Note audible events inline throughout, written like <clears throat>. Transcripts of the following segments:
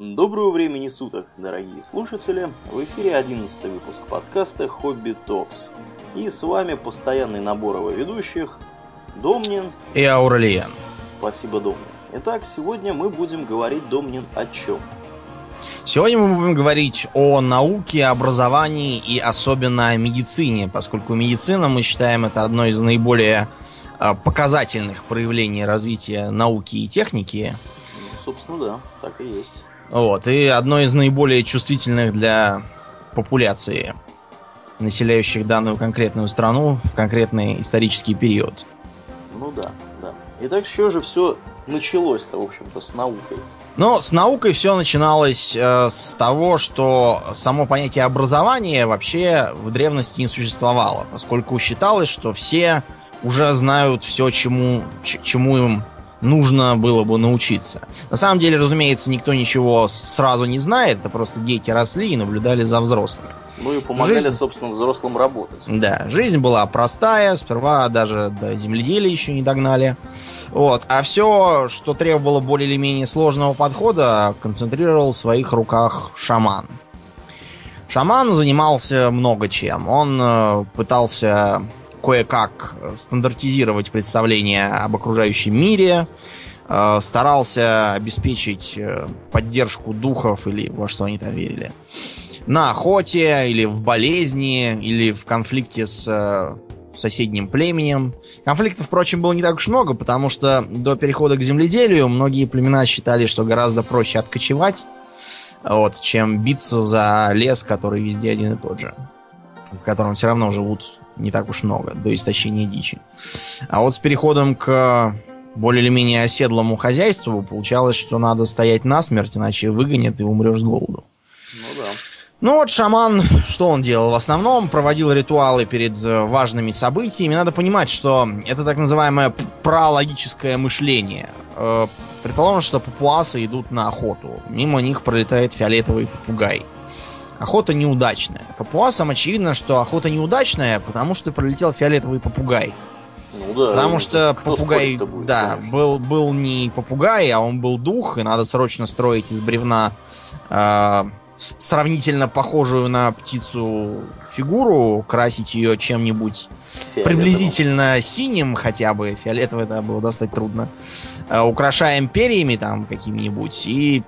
Доброго времени суток, дорогие слушатели! В эфире 11 выпуск подкаста «Хобби Токс». И с вами постоянный набор его ведущих Домнин и Аурелиан. Спасибо, Домнин. Итак, сегодня мы будем говорить, Домнин, о чем? Сегодня мы будем говорить о науке, образовании и особенно о медицине, поскольку медицина, мы считаем, это одно из наиболее а, показательных проявлений развития науки и техники. Ну, собственно, да, так и есть. Вот, и одно из наиболее чувствительных для популяции, населяющих данную конкретную страну в конкретный исторический период. Ну да, да. Итак, что же все началось-то, в общем-то, с наукой? Но с наукой все начиналось э, с того, что само понятие образования вообще в древности не существовало, поскольку считалось, что все уже знают все, чему, чему им нужно было бы научиться. На самом деле, разумеется, никто ничего сразу не знает, это просто дети росли и наблюдали за взрослыми. Ну и помогали, жизнь... собственно, взрослым работать. Да, жизнь была простая, сперва даже до земледелия еще не догнали. Вот. А все, что требовало более или менее сложного подхода, концентрировал в своих руках шаман. Шаман занимался много чем. Он э, пытался кое-как стандартизировать представление об окружающем мире, э, старался обеспечить э, поддержку духов или во что они там верили на охоте, или в болезни, или в конфликте с э, соседним племенем. Конфликтов, впрочем, было не так уж много, потому что до перехода к земледелию многие племена считали, что гораздо проще откочевать, вот, чем биться за лес, который везде один и тот же, в котором все равно живут не так уж много, до истощения дичи. А вот с переходом к более или менее оседлому хозяйству получалось, что надо стоять насмерть, иначе выгонят и умрешь с голоду. Ну да. Ну вот шаман, что он делал? В основном проводил ритуалы перед э, важными событиями. Надо понимать, что это так называемое прологическое мышление. Э, предположим, что папуасы идут на охоту. Мимо них пролетает фиолетовый попугай. Охота неудачная. Папуасам очевидно, что охота неудачная, потому что пролетел фиолетовый попугай. Ну да. Потому что попугай, будет, да, был, был не попугай, а он был дух, и надо срочно строить из бревна э, сравнительно похожую на птицу фигуру, красить ее чем-нибудь приблизительно синим хотя бы, фиолетовый это было достать трудно, э, украшаем перьями там какими-нибудь и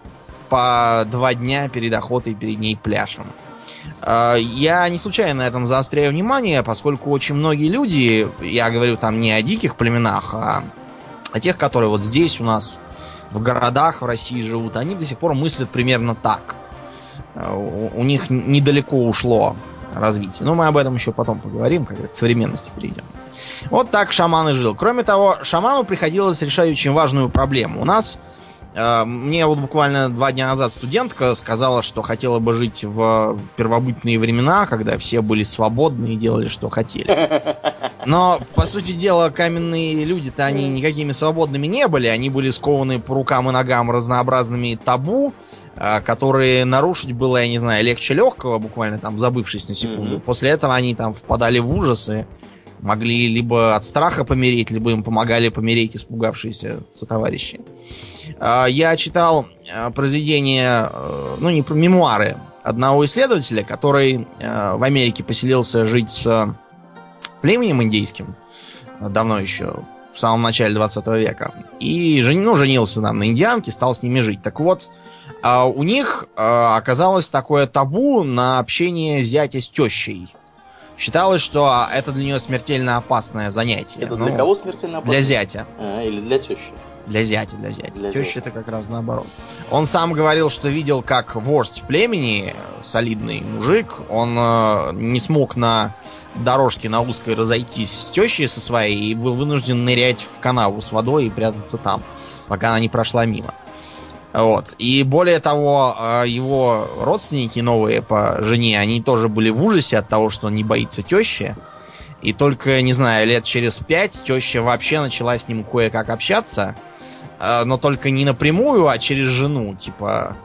по два дня перед охотой перед ней пляшем. Э, я не случайно на этом заостряю внимание, поскольку очень многие люди, я говорю там не о диких племенах, а о тех, которые вот здесь у нас в городах в России живут, они до сих пор мыслят примерно так – у, них недалеко ушло развитие. Но мы об этом еще потом поговорим, когда к современности перейдем. Вот так шаман и жил. Кроме того, шаману приходилось решать очень важную проблему. У нас мне вот буквально два дня назад студентка сказала, что хотела бы жить в первобытные времена, когда все были свободны и делали, что хотели. <laughs> Но, по сути дела, каменные люди-то они никакими свободными не были. Они были скованы по рукам и ногам разнообразными табу, а, которые нарушить было, я не знаю, легче легкого, буквально там забывшись на секунду. Mm-hmm. После этого они там впадали в ужасы, могли либо от страха помереть, либо им помогали помереть испугавшиеся сотоварищи. А, я читал а, произведение, э, ну не мемуары одного исследователя, который э, в Америке поселился жить с племенем индейским, давно еще, в самом начале 20 века, и ну, женился там на индианке, стал с ними жить. Так вот, а у них а, оказалось такое табу на общение зятя с тещей. Считалось, что это для нее смертельно опасное занятие. Это ну, для кого смертельно опасное? Для зятя. А, или для тещи? Для зятя, для зятя. Для Теща это как раз наоборот. Он сам говорил, что видел, как вождь племени, солидный мужик, он э, не смог на дорожке на узкой разойтись с тещей со своей и был вынужден нырять в канаву с водой и прятаться там, пока она не прошла мимо. Вот. И более того, э, его родственники новые по жене, они тоже были в ужасе от того, что он не боится тещи. И только, не знаю, лет через пять теща вообще начала с ним кое-как общаться. Э, но только не напрямую, а через жену. Типа,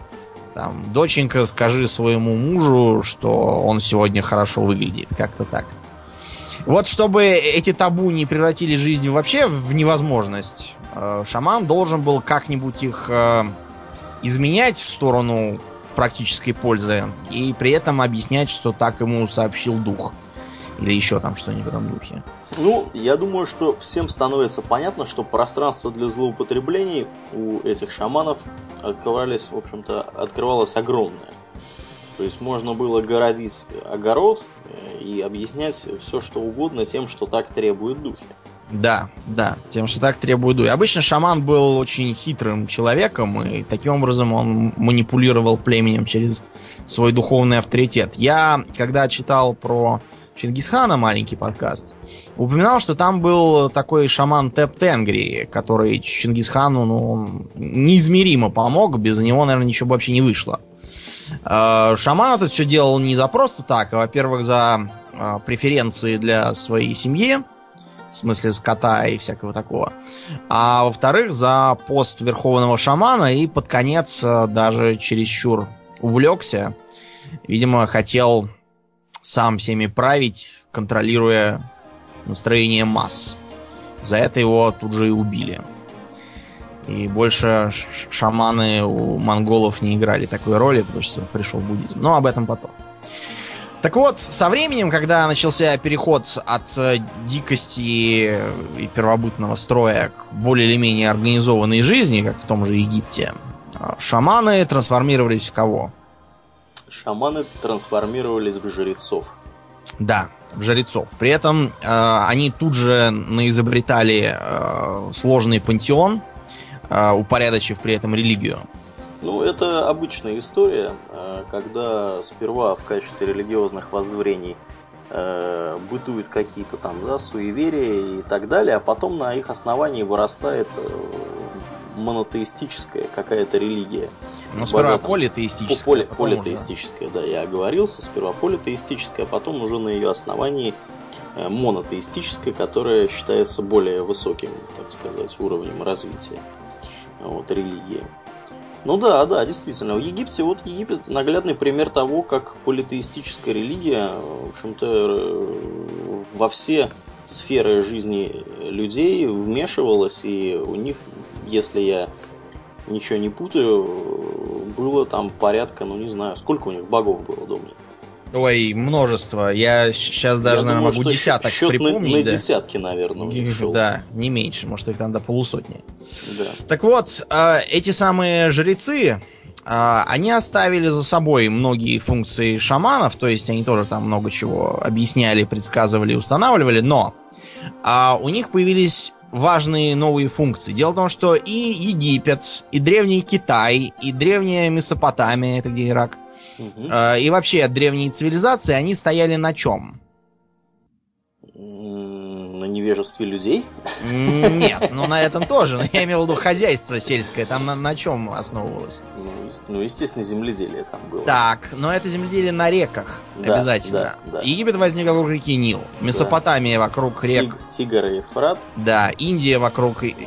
там, доченька, скажи своему мужу, что он сегодня хорошо выглядит. Как-то так. Вот чтобы эти табу не превратили жизнь вообще в невозможность, э, шаман должен был как-нибудь их изменять в сторону практической пользы и при этом объяснять, что так ему сообщил дух. Или еще там что-нибудь в этом духе. Ну, я думаю, что всем становится понятно, что пространство для злоупотреблений у этих шаманов открывались, в общем-то, открывалось огромное. То есть можно было городить огород э, и объяснять все, что угодно тем, что так требуют духи. Да, да, тем, что так требует духи. Обычно шаман был очень хитрым человеком, и таким образом он манипулировал племенем через свой духовный авторитет. Я, когда читал про Чингисхана, маленький подкаст, упоминал, что там был такой шаман Теп Тенгри, который Чингисхану ну, неизмеримо помог, без него, наверное, ничего бы вообще не вышло. А, шаман это все делал не за просто так, а, во-первых, за а, преференции для своей семьи, в смысле скота и всякого такого. А во-вторых, за пост верховного шамана и под конец даже чересчур увлекся. Видимо, хотел сам всеми править, контролируя настроение масс. За это его тут же и убили. И больше шаманы у монголов не играли такой роли, потому что пришел буддизм. Но об этом потом. Так вот, со временем, когда начался переход от э, дикости и первобытного строя к более или менее организованной жизни, как в том же Египте, э, шаманы трансформировались в кого? Шаманы трансформировались в жрецов. Да, в жрецов. При этом э, они тут же наизобретали э, сложный пантеон, э, упорядочив при этом религию. Ну, это обычная история, э, когда сперва в качестве религиозных воззрений э, бытуют какие-то там да, суеверия и так далее, а потом на их основании вырастает э, монотеистическая какая-то религия. Ну, сперва политеистическая. Поле, политеистическая, уже... да, я оговорился. Сперва политеистическая, а потом уже на ее основании э, монотеистическая, которая считается более высоким, так сказать, уровнем развития вот, религии. Ну да, да, действительно. В Египте, вот Египет наглядный пример того, как политеистическая религия, в общем-то, э, во все сферы жизни людей вмешивалась, и у них если я ничего не путаю, было там порядка, ну не знаю, сколько у них богов было, думаю. Ой, множество. Я сейчас даже, Я наверное, думаю, могу десяток счет припомнить. На, на да. десятки, наверное. Да, не меньше. Может, их там до полусотни. Да. Так вот, а, эти самые жрецы, а, они оставили за собой многие функции шаманов, то есть они тоже там много чего объясняли, предсказывали, устанавливали, но а у них появились важные новые функции. Дело в том, что и Египет, и Древний Китай, и Древняя Месопотамия, это где Ирак, угу. э, и вообще древние цивилизации, они стояли на чем? Невежестве людей? Нет, ну на этом тоже. Но я имел в виду хозяйство сельское. Там на, на чем основывалось? Ну, естественно, земледелие там было. Так, но это земледелие на реках да, обязательно. Да, да. Египет возник вокруг реки Нил. Месопотамия да. вокруг рек. Тиг, Тигр и Фрат. Да, Индия вокруг рек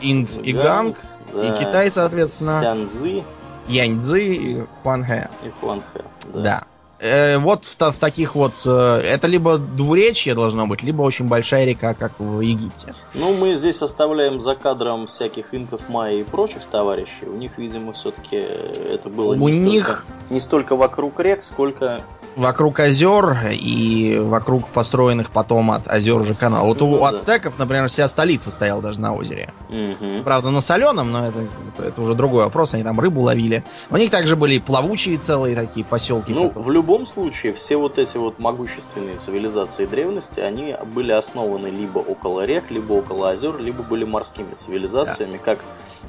Инд, Инд и Ганг. Да. И Китай, соответственно. Сянцзы. Яньцзы и Хуанхэ. И Хуанхэ, да. да. Э, вот в, в таких вот... Э, это либо двуречье должно быть, либо очень большая река, как в Египте. Ну, мы здесь оставляем за кадром всяких инков, майя и прочих товарищей. У них, видимо, все-таки это было У не, них... столько, не столько вокруг рек, сколько вокруг озер и вокруг построенных потом от озер уже канал. Вот ну, у да. ацтеков, например, вся столица стояла даже на озере. Угу. Правда, на соленом, но это, это, это уже другой вопрос. Они там рыбу ловили. У них также были плавучие целые такие поселки. Ну, в любом случае, все вот эти вот могущественные цивилизации древности, они были основаны либо около рек, либо около озер, либо были морскими цивилизациями, да. как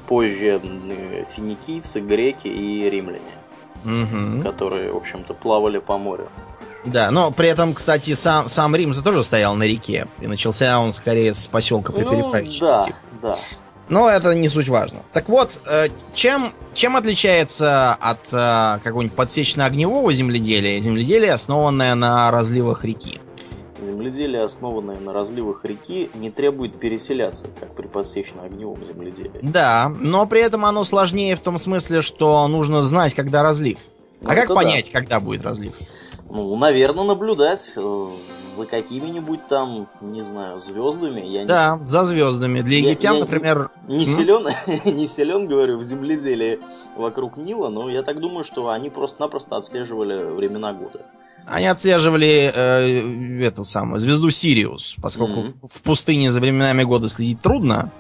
позже финикийцы, греки и римляне угу. которые, в общем-то, плавали по морю. Да, но при этом, кстати, сам, сам Рим тоже стоял на реке. И начался он скорее с поселка при ну, переправе да, да. Но это не суть важно. Так вот, э, чем, чем отличается от э, какого-нибудь подсечно-огневого земледелия земледелие, основанное на разливах реки? Земледелие, основанное на разливах реки, не требует переселяться, как при подсечно-огневом земледелии. Да, но при этом оно сложнее в том смысле, что нужно знать, когда разлив. Ну, а как понять, да. когда будет разлив? Ну, наверное, наблюдать за какими-нибудь там, не знаю, звездами. Я да, не... за звездами. Для египтян, я, я например... Не силен, <laughs> не силен, говорю, в земледелии вокруг Нила, но я так думаю, что они просто-напросто отслеживали времена года. Они отслеживали э, эту самую звезду Сириус, поскольку mm-hmm. в, в пустыне за временами года следить трудно.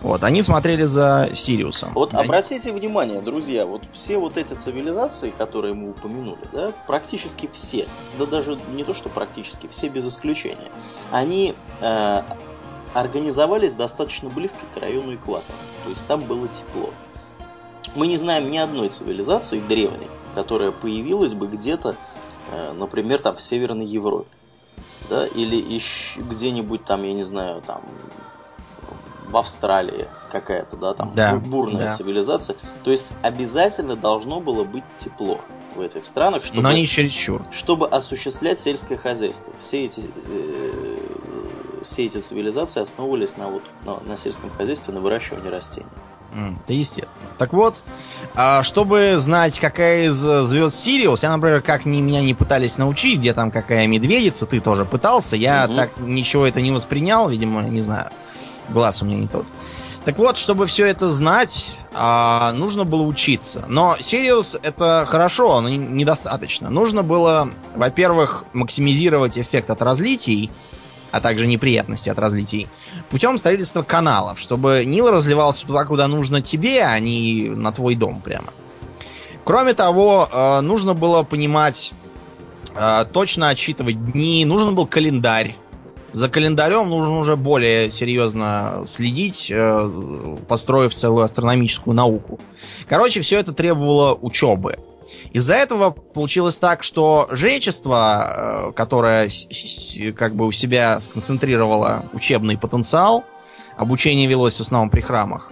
Вот, они смотрели за Сириусом. Вот они... обратите внимание, друзья, вот все вот эти цивилизации, которые мы упомянули, да, практически все, да даже не то, что практически, все без исключения, они э, организовались достаточно близко к району экватора. То есть там было тепло. Мы не знаем ни одной цивилизации древней, которая появилась бы где-то Э, например, там в Северной Европе, да, или еще где-нибудь там, я не знаю, там в Австралии какая-то, да, там да, бурная да. цивилизация. То есть обязательно должно было быть тепло в этих странах, чтобы, Но не чересчур. чтобы осуществлять сельское хозяйство. Все эти, э, все эти цивилизации основывались на, вот, на, на сельском хозяйстве, на выращивании растений. Это естественно. Так вот, а, чтобы знать, какая из звезд Сириус, я, например, как ни, меня не пытались научить, где там какая медведица, ты тоже пытался, я угу. так ничего это не воспринял, видимо, не знаю, глаз у меня не тот. Так вот, чтобы все это знать, а, нужно было учиться. Но Сириус это хорошо, но недостаточно. Нужно было, во-первых, максимизировать эффект от разлитий, а также неприятности от разлитий, путем строительства каналов, чтобы Нил разливался туда, куда нужно тебе, а не на твой дом прямо. Кроме того, э, нужно было понимать, э, точно отсчитывать дни, нужен был календарь. За календарем нужно уже более серьезно следить, э, построив целую астрономическую науку. Короче, все это требовало учебы. Из-за этого получилось так, что жречество, э, которое как бы у себя сконцентрировало учебный потенциал, обучение велось в основном при храмах.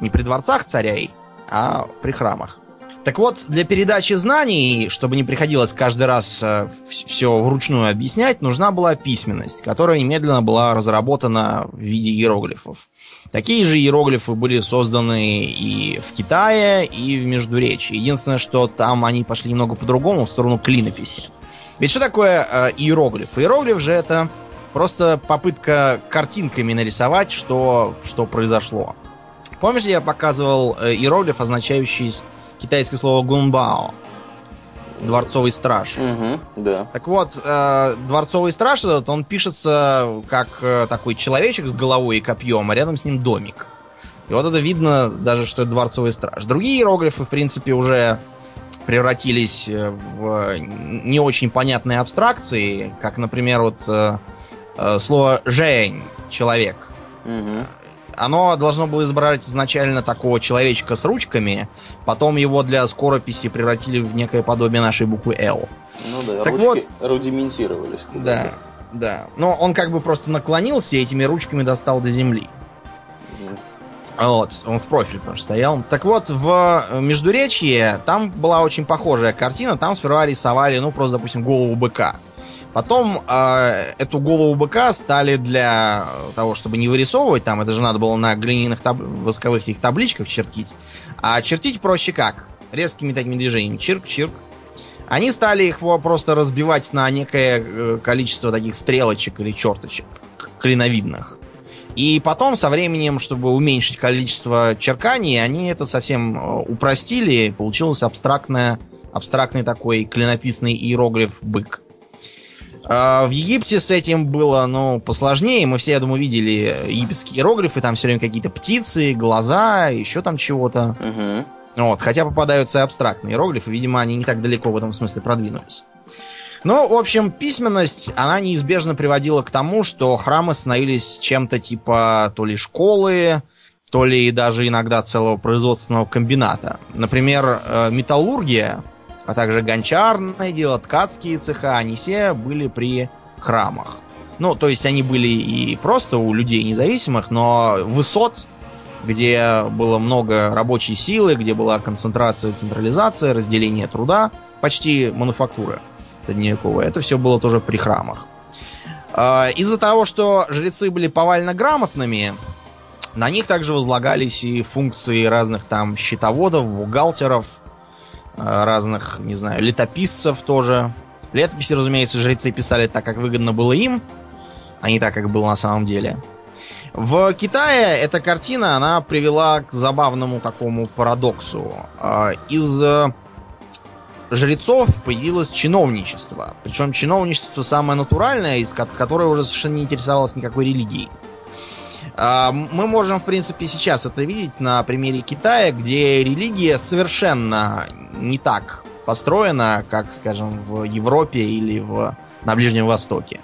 Не при дворцах царей, а при храмах. Так вот, для передачи знаний, чтобы не приходилось каждый раз э, все вручную объяснять, нужна была письменность, которая немедленно была разработана в виде иероглифов. Такие же иероглифы были созданы и в Китае, и в Междуречии. Единственное, что там они пошли немного по-другому, в сторону клинописи. Ведь что такое э, иероглиф? Иероглиф же это просто попытка картинками нарисовать, что, что произошло. Помнишь, я показывал э, иероглиф, означающий китайское слово гунбао. Дворцовый страж. Угу, да. Так вот, э, дворцовый страж этот, он пишется как э, такой человечек с головой и копьем, а рядом с ним домик. И вот это видно даже, что это дворцовый страж. Другие иероглифы, в принципе, уже превратились э, в не очень понятные абстракции, как, например, вот э, э, слово «жень» — человек. Угу оно должно было изображать изначально такого человечка с ручками, потом его для скорописи превратили в некое подобие нашей буквы L. Ну да, так ручки вот, рудиментировались. Да, да. Но он как бы просто наклонился и этими ручками достал до земли. Вот, он в профиль потому что стоял. Так вот, в Междуречье там была очень похожая картина. Там сперва рисовали, ну, просто, допустим, голову быка. Потом э, эту голову быка стали для того, чтобы не вырисовывать, там это же надо было на глиняных таб... восковых этих табличках чертить. А чертить проще как? Резкими такими движениями. Чирк-чирк. Они стали их просто разбивать на некое э, количество таких стрелочек или черточек клиновидных. И потом, со временем, чтобы уменьшить количество черканий, они это совсем э, упростили. Получился абстрактная, абстрактный такой клинописный иероглиф «бык». А в Египте с этим было, ну, посложнее. Мы все, я думаю, видели египетские иероглифы. Там все время какие-то птицы, глаза, еще там чего-то. Угу. Вот, хотя попадаются и абстрактные иероглифы. Видимо, они не так далеко в этом смысле продвинулись. Ну, в общем, письменность, она неизбежно приводила к тому, что храмы становились чем-то типа то ли школы, то ли даже иногда целого производственного комбината. Например, э, металлургия а также гончарное дело, ткацкие цеха, они все были при храмах. Ну, то есть они были и просто у людей независимых, но высот, где было много рабочей силы, где была концентрация, централизация, разделение труда, почти мануфактура средневековая, это все было тоже при храмах. А, из-за того, что жрецы были повально грамотными, на них также возлагались и функции разных там счетоводов, бухгалтеров, разных, не знаю, летописцев тоже. Летописи, разумеется, жрецы писали так, как выгодно было им, а не так, как было на самом деле. В Китае эта картина, она привела к забавному такому парадоксу. А, из э, жрецов появилось чиновничество. Причем чиновничество самое натуральное, из которое уже совершенно не интересовалось никакой религией. А, мы можем, в принципе, сейчас это видеть на примере Китая, где религия совершенно не так построена, как, скажем, в Европе или в, на Ближнем Востоке.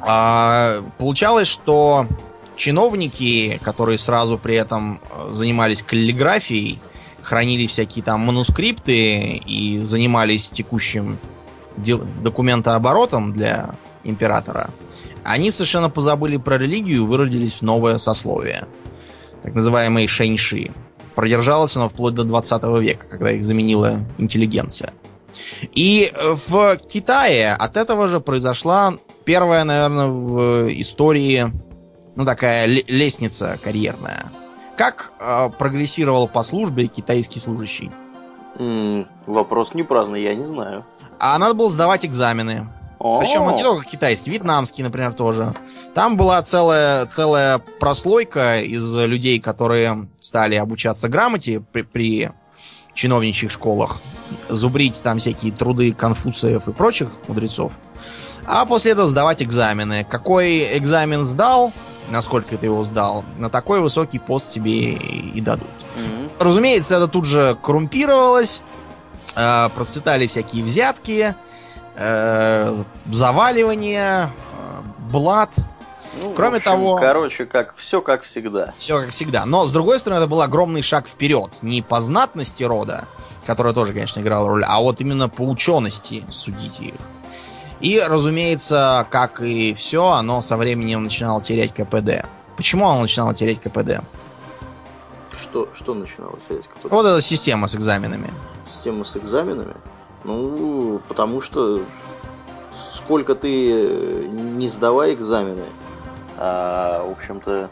А, получалось, что чиновники, которые сразу при этом э, занимались каллиграфией, хранили всякие там манускрипты и занимались текущим документооборотом для императора, они совершенно позабыли про религию и выродились в новое сословие. Так называемые шэньши. Продержалось оно вплоть до 20 века, когда их заменила интеллигенция. И в Китае от этого же произошла первая, наверное, в истории, ну, такая лестница карьерная. Как э, прогрессировал по службе китайский служащий? М-м, вопрос не праздный, я не знаю. А надо было сдавать экзамены. О-о-о. Причем не только китайский, вьетнамский, например, тоже. Там была целая, целая прослойка из людей, которые стали обучаться грамоте при, при чиновничьих школах, зубрить там всякие труды конфуциев и прочих мудрецов. А после этого сдавать экзамены. Какой экзамен сдал, насколько ты его сдал, на такой высокий пост тебе и дадут. Mm-hmm. Разумеется, это тут же коррумпировалось, э, процветали всякие взятки, э, заваливания, э, блат. Ну, Кроме общем, того... Короче, как все как всегда. Все как всегда. Но, с другой стороны, это был огромный шаг вперед. Не по знатности рода, которая тоже, конечно, играла роль, а вот именно по учености судите их. И, разумеется, как и все, оно со временем начинало терять КПД. Почему оно начинало терять КПД? Что, что начинало терять КПД? Вот эта система с экзаменами. Система с экзаменами? Ну, потому что сколько ты не сдавай экзамены, а, в общем-то,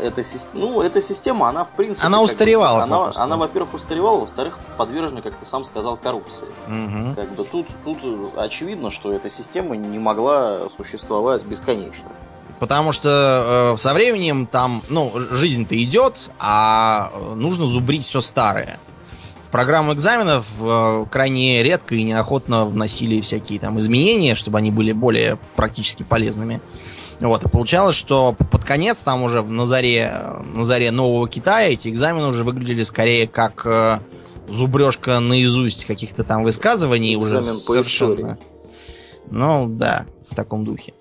эта система, ну, эта система, она в принципе... Она устаревала. Она, она, во-первых, устаревала, во-вторых, подвержена, как ты сам сказал, коррупции. Угу. Как бы тут, тут очевидно, что эта система не могла существовать бесконечно. Потому что э, со временем там, ну, жизнь-то идет, а нужно зубрить все старое. В программу экзаменов э, крайне редко и неохотно вносили всякие там изменения, чтобы они были более практически полезными. Вот, и получалось, что под конец, там уже на заре, на заре нового Китая, эти экзамены уже выглядели скорее как э, зубрежка наизусть каких-то там высказываний Экзамен уже совершенно. Ну, да, в таком духе.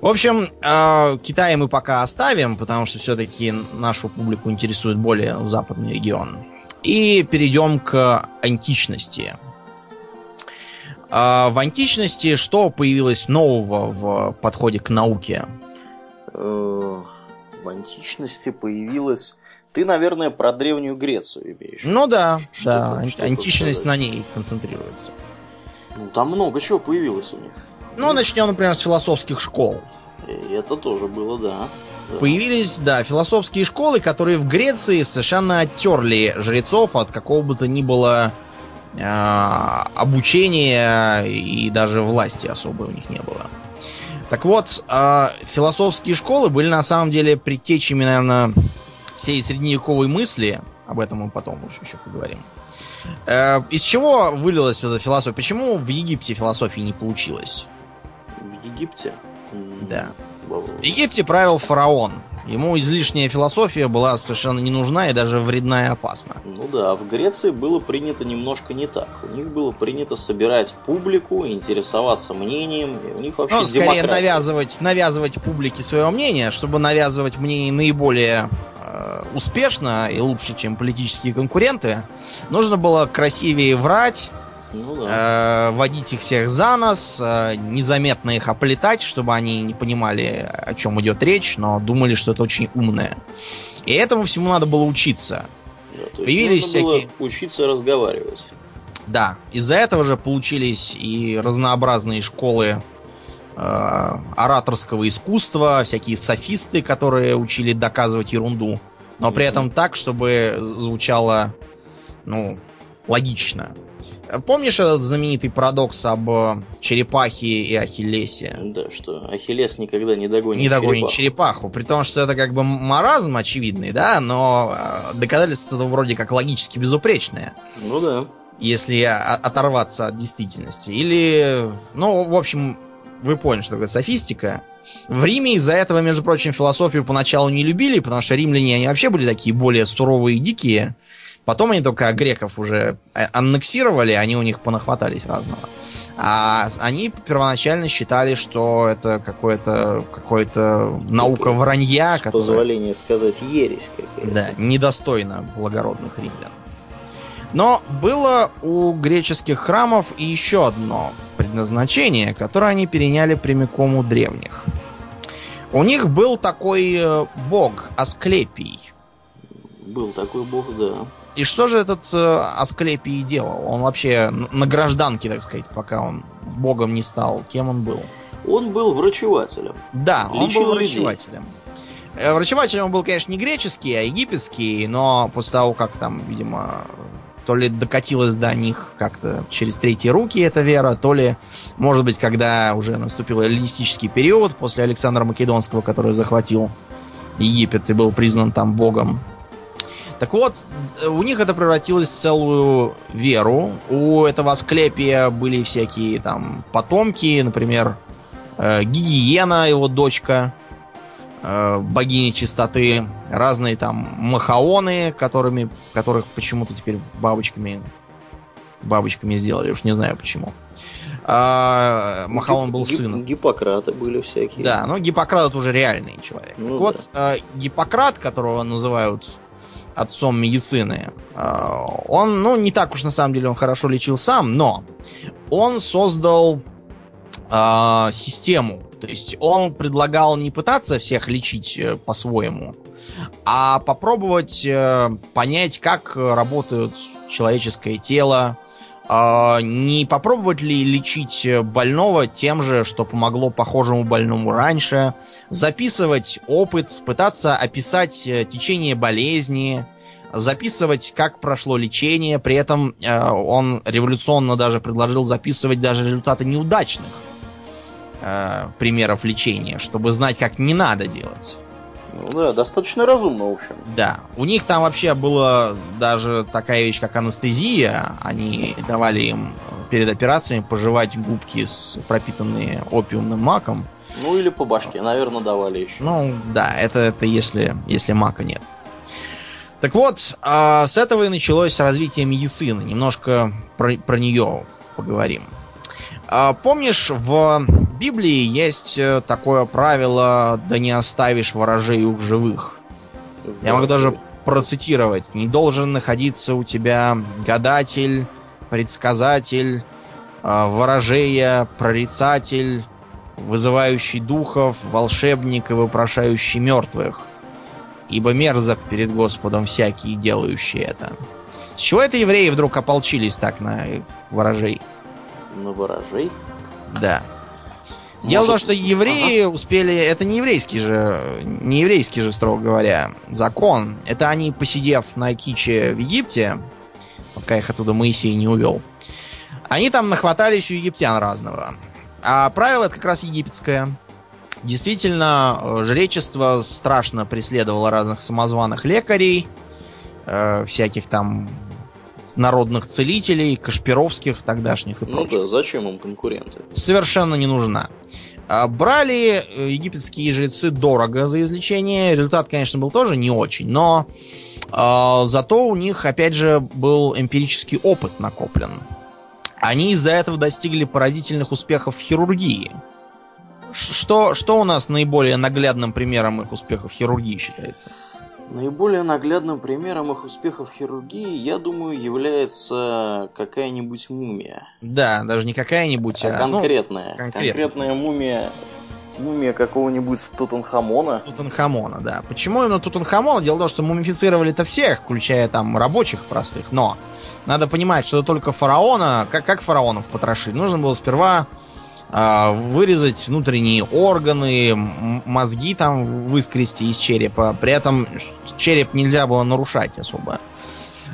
В общем, э, Китай мы пока оставим, потому что все-таки нашу публику интересует более западный регион. И перейдем к античности. А в античности что появилось нового в подходе к науке? В античности появилось... Ты, наверное, про Древнюю Грецию имеешь. Ну да, что да. Что Античность на ней концентрируется. Ну, там много чего появилось у них. Ну, начнем, например, с философских школ. И это тоже было, да. Появились, да, философские школы, которые в Греции совершенно оттерли жрецов от какого бы то ни было э, обучения и даже власти особой у них не было. Так вот, э, философские школы были на самом деле предтечами, наверное, всей средневековой мысли. Об этом мы потом уже еще поговорим. Э, из чего вылилась эта философия? Почему в Египте философии не получилось? В Египте? Да. В Египте правил фараон. Ему излишняя философия была совершенно не нужна и даже вредна и опасна. Ну да, в Греции было принято немножко не так. У них было принято собирать публику, интересоваться мнением. И у них вообще ну, скорее навязывать, навязывать публике свое мнение, чтобы навязывать мнение наиболее э, успешно и лучше, чем политические конкуренты. Нужно было красивее врать, ну, да. э, водить их всех за нос, э, незаметно их оплетать, чтобы они не понимали, о чем идет речь, но думали, что это очень умное. И этому всему надо было учиться. Да, Появились всякие... учиться разговаривать. Да, из-за этого же получились и разнообразные школы э, ораторского искусства, всякие софисты, которые учили доказывать ерунду, но при этом так, чтобы звучало, ну, логично. Помнишь этот знаменитый парадокс об э, черепахе и Ахиллесе? Да, что Ахиллес никогда не догонит Не догонит черепаху. черепаху. При том, что это как бы маразм очевидный, да, но э, доказательства вроде как логически безупречные. Ну да. Если оторваться от действительности. Или, ну, в общем, вы поняли, что такое софистика. В Риме из-за этого, между прочим, философию поначалу не любили, потому что римляне, они вообще были такие более суровые и дикие. Потом они только греков уже э, аннексировали, они у них понахватались разного. А они первоначально считали, что это какое-то какое-то наука вранья. С которая, позволения сказать ересь какая-то. Да, недостойно благородных римлян. Но было у греческих храмов и еще одно предназначение, которое они переняли прямиком у древних. У них был такой э, бог Асклепий. Был такой бог, да. И что же этот э, Асклепий делал? Он вообще на гражданке, так сказать, пока он богом не стал. Кем он был? Он был врачевателем. Да, он Лечил был врачевателем. Людей. Э, врачевателем он был, конечно, не греческий, а египетский, но после того, как там, видимо, то ли докатилась до них как-то через третьи руки эта вера, то ли, может быть, когда уже наступил эллинистический период после Александра Македонского, который захватил Египет и был признан там богом так вот, у них это превратилось в целую веру. У этого Асклепия были всякие там потомки, например, э, Гигиена, его дочка, э, богиня чистоты, разные там махаоны, которыми, которых почему-то теперь бабочками бабочками сделали, уж не знаю почему. А, Махаон был Гип, сыном. Гиппократы были всякие. Да, но Гиппократ уже реальный человек. Ну, так да. вот, э, Гиппократ, которого называют отцом медицины. А, он, ну, не так уж на самом деле он хорошо лечил сам, но он создал э, систему. То есть он предлагал не пытаться всех лечить э, по-своему, а попробовать э, понять, как работают человеческое тело, не попробовать ли лечить больного тем же, что помогло похожему больному раньше, записывать опыт, пытаться описать э, течение болезни, записывать, как прошло лечение. При этом э, он революционно даже предложил записывать даже результаты неудачных э, примеров лечения, чтобы знать, как не надо делать. Ну да, достаточно разумно, в общем. Да. У них там вообще была даже такая вещь, как анестезия. Они давали им перед операциями пожевать губки, с пропитанные опиумным маком. Ну или по башке, наверное, давали еще. Ну да, это, это если, если мака нет. Так вот, а, с этого и началось развитие медицины. Немножко про, про нее поговорим. А, помнишь, в Библии есть э, такое правило «да не оставишь ворожею в живых». Я могу даже процитировать. «Не должен находиться у тебя гадатель, предсказатель, а, ворожея, прорицатель, вызывающий духов, волшебник и вопрошающий мертвых ибо мерзок перед Господом всякие, делающие это. С чего это евреи вдруг ополчились так на ворожей? На ворожей? Да. Может... Дело в том, что евреи ага. успели... Это не еврейский же... Не еврейский же, строго говоря, закон. Это они, посидев на Киче в Египте, пока их оттуда Моисей не увел, они там нахватались у египтян разного. А правило это как раз египетское. Действительно, э, жречество страшно преследовало разных самозваных лекарей, э, всяких там народных целителей, кашпировских тогдашних и ну прочих. Ну да, зачем им конкуренты? Совершенно не нужна. А брали э, египетские жрецы дорого за излечение. Результат, конечно, был тоже не очень, но э, зато у них, опять же, был эмпирический опыт накоплен. Они из-за этого достигли поразительных успехов в хирургии. Что, что у нас наиболее наглядным примером их успехов в хирургии считается? Наиболее наглядным примером их успехов в хирургии, я думаю, является какая-нибудь мумия. Да, даже не какая-нибудь, а, а конкретная. Ну, конкретная. конкретная мумия мумия какого-нибудь Тутанхамона. Тутанхамона, да. Почему именно Тутанхамона? Дело в том, что мумифицировали-то всех, включая там рабочих простых, но надо понимать, что только фараона, как, как фараонов потрошили, нужно было сперва вырезать внутренние органы, мозги там выскрести из черепа. При этом череп нельзя было нарушать особо.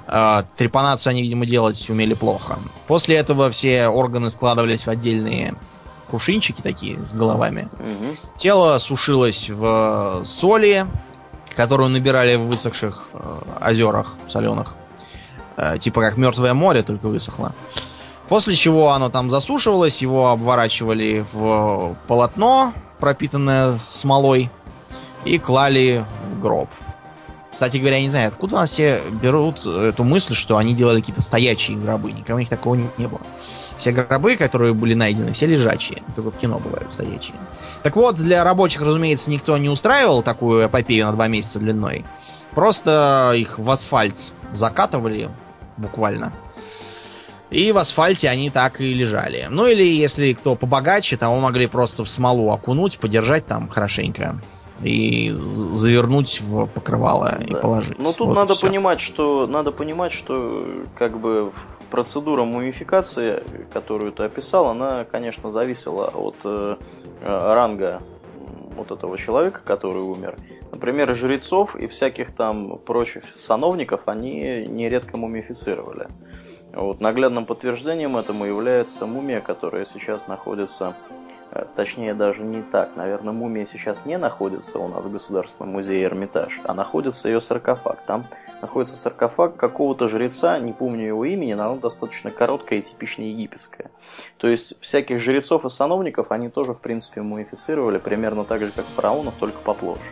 Э, трепанацию они, видимо, делать умели плохо. После этого все органы складывались в отдельные кувшинчики такие с головами. Угу. Тело сушилось в соли, которую набирали в высохших э, озерах соленых. Э, типа как мертвое море, только высохло. После чего оно там засушивалось, его обворачивали в полотно, пропитанное смолой, и клали в гроб. Кстати говоря, я не знаю, откуда у нас все берут эту мысль, что они делали какие-то стоячие гробы. Никому у них такого не, не было. Все гробы, которые были найдены, все лежачие. Только в кино бывают стоячие. Так вот, для рабочих, разумеется, никто не устраивал такую эпопею на два месяца длиной. Просто их в асфальт закатывали, буквально. И в асфальте они так и лежали. Ну или если кто побогаче, того могли просто в смолу окунуть, подержать там хорошенько и завернуть в покрывало да. и положить. Но ну, тут вот надо понимать, что надо понимать, что как бы процедура мумификации, которую ты описал, она, конечно, зависела от э, ранга вот этого человека, который умер. Например, жрецов и всяких там прочих сановников они нередко мумифицировали. Вот, наглядным подтверждением этому является мумия, которая сейчас находится, э, точнее даже не так, наверное, мумия сейчас не находится у нас в Государственном музее Эрмитаж, а находится ее саркофаг. Там находится саркофаг какого-то жреца, не помню его имени, но оно достаточно короткое и типично египетское. То есть всяких жрецов и сановников они тоже, в принципе, мумифицировали примерно так же, как фараонов, только попложе.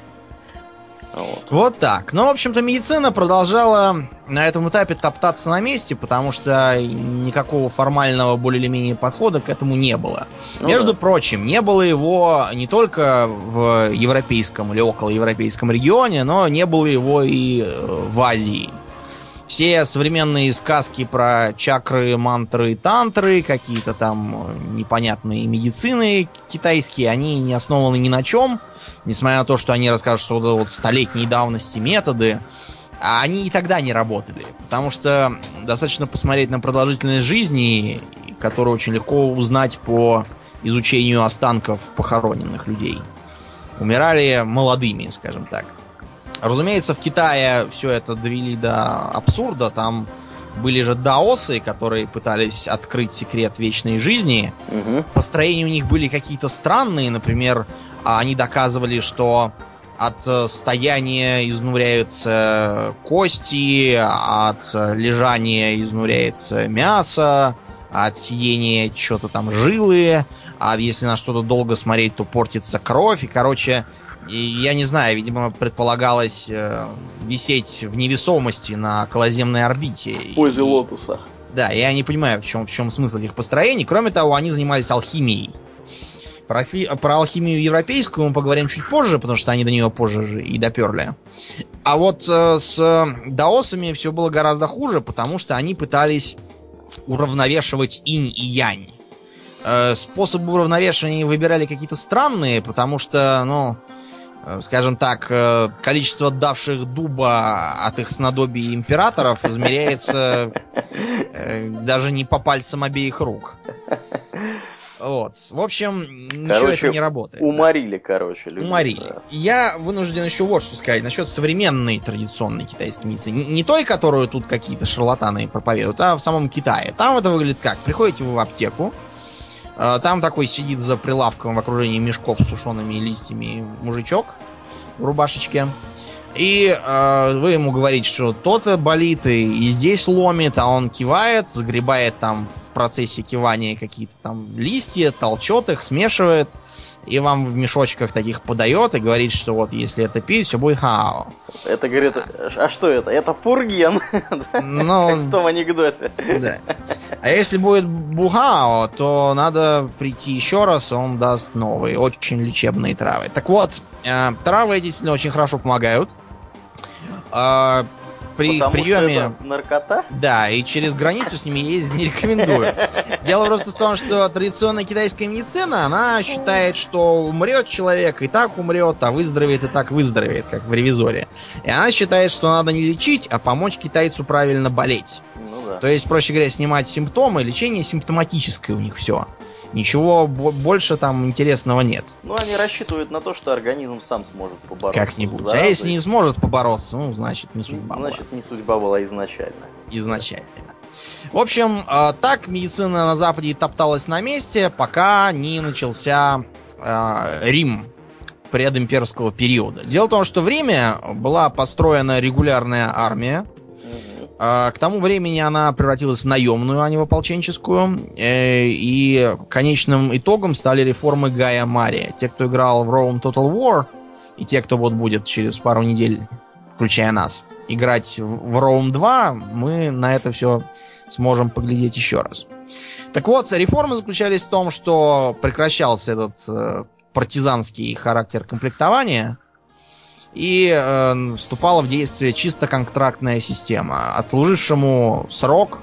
Вот. вот так. Ну, в общем-то, медицина продолжала на этом этапе топтаться на месте, потому что никакого формального более или менее подхода к этому не было. Ну, Между да. прочим, не было его не только в европейском или околоевропейском регионе, но не было его и э, в Азии. Все современные сказки про чакры, мантры, тантры, какие-то там непонятные медицины китайские, они не основаны ни на чем несмотря на то, что они расскажут, что вот, вот столетней давности методы, а они и тогда не работали. Потому что достаточно посмотреть на продолжительность жизни, которую очень легко узнать по изучению останков похороненных людей. Умирали молодыми, скажем так. Разумеется, в Китае все это довели до абсурда. Там были же даосы, которые пытались открыть секрет вечной жизни. Угу. Построения у них были какие-то странные. Например, а они доказывали, что от э, стояния изнуряются кости, от лежания изнуряется мясо, от сиения что-то там жилы, а если на что-то долго смотреть, то портится кровь. И, короче, я не знаю, видимо, предполагалось э, висеть в невесомости на околоземной орбите. В позе лотоса. Да, я не понимаю, в чем, в чем смысл этих построений. Кроме того, они занимались алхимией. Про, фи... про алхимию европейскую мы поговорим чуть позже, потому что они до нее позже же и доперли. А вот э, с даосами все было гораздо хуже, потому что они пытались уравновешивать инь и янь. Э, способы уравновешивания выбирали какие-то странные, потому что, ну, скажем так, э, количество давших дуба от их снадобий императоров измеряется э, даже не по пальцам обеих рук. Вот. В общем, ничего это не работает. Уморили, да. короче, людей. Уморили. Да. Я вынужден еще вот что сказать насчет современной традиционной китайской медицины. Не, той, которую тут какие-то шарлатаны проповедуют, а в самом Китае. Там это выглядит как? Приходите вы в аптеку, там такой сидит за прилавком в окружении мешков с сушеными листьями мужичок в рубашечке. И э, вы ему говорите, что то-то болит, и, и здесь ломит, а он кивает, загребает там в процессе кивания какие-то там листья, толчет их, смешивает, и вам в мешочках таких подает и говорит, что вот если это пить, все будет хао. Это говорит, а что это? Это пурген. <laughs> Ну, как в том анекдоте. Да. А если будет бухао, то надо прийти еще раз, он даст новые, очень лечебные травы. Так вот, э, травы действительно очень хорошо помогают. При Потому приеме... Наркота? Да, и через границу с ними ездить не рекомендую. <laughs> Дело просто в том, что традиционная китайская медицина, она считает, что умрет человек и так умрет, а выздоровеет и так выздоровеет, как в ревизоре. И она считает, что надо не лечить, а помочь китайцу правильно болеть. Ну, да. То есть, проще говоря, снимать симптомы, лечение симптоматическое у них все. Ничего больше там интересного нет. Ну, они рассчитывают на то, что организм сам сможет побороться. Как-нибудь. А если не сможет побороться, ну, значит, не судьба Значит, была. не судьба была изначально. Изначально. В общем, а, так медицина на Западе топталась на месте, пока не начался э, Рим предимперского периода. Дело в том, что в Риме была построена регулярная армия, к тому времени она превратилась в наемную, а не в ополченческую. Э, и конечным итогом стали реформы Гая Мария. Те, кто играл в Rome Total War, и те, кто вот будет через пару недель, включая нас, играть в Rome 2, мы на это все сможем поглядеть еще раз. Так вот, реформы заключались в том, что прекращался этот э, партизанский характер комплектования – и э, вступала в действие чисто контрактная система. Отслужившему срок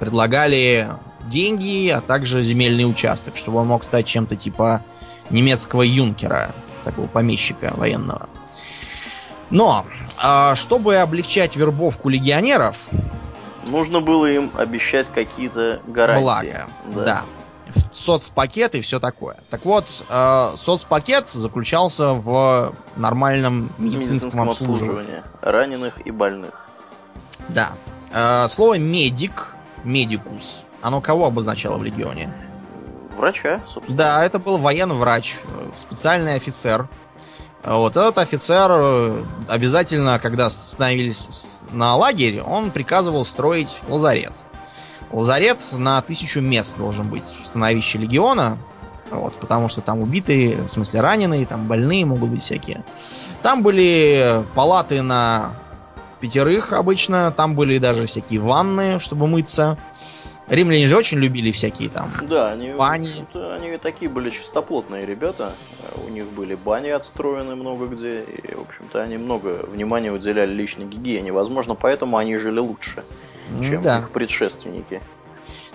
предлагали деньги, а также земельный участок, чтобы он мог стать чем-то типа немецкого юнкера, такого помещика военного. Но, э, чтобы облегчать вербовку легионеров... Нужно было им обещать какие-то гарантии. Благо, да. да соцпакет и все такое. Так вот, э, соцпакет заключался в нормальном медицинском, медицинском обслуживании. раненых и больных. Да. Э, слово медик, медикус, оно кого обозначало в легионе? Врача, собственно. Да, это был военный врач, специальный офицер. Вот этот офицер э, обязательно, когда становились на лагерь, он приказывал строить лазарет. Лазарет на тысячу мест должен быть в становище легиона. Вот, потому что там убитые, в смысле раненые, там больные могут быть всякие. Там были палаты на пятерых обычно, там были даже всякие ванны, чтобы мыться. Римляне же очень любили всякие там да, они, бани. Они такие были чистоплотные ребята. У них были бани отстроены много где. И, в общем-то, они много внимания уделяли личной гигиене. Возможно, поэтому они жили лучше чем да. их предшественники.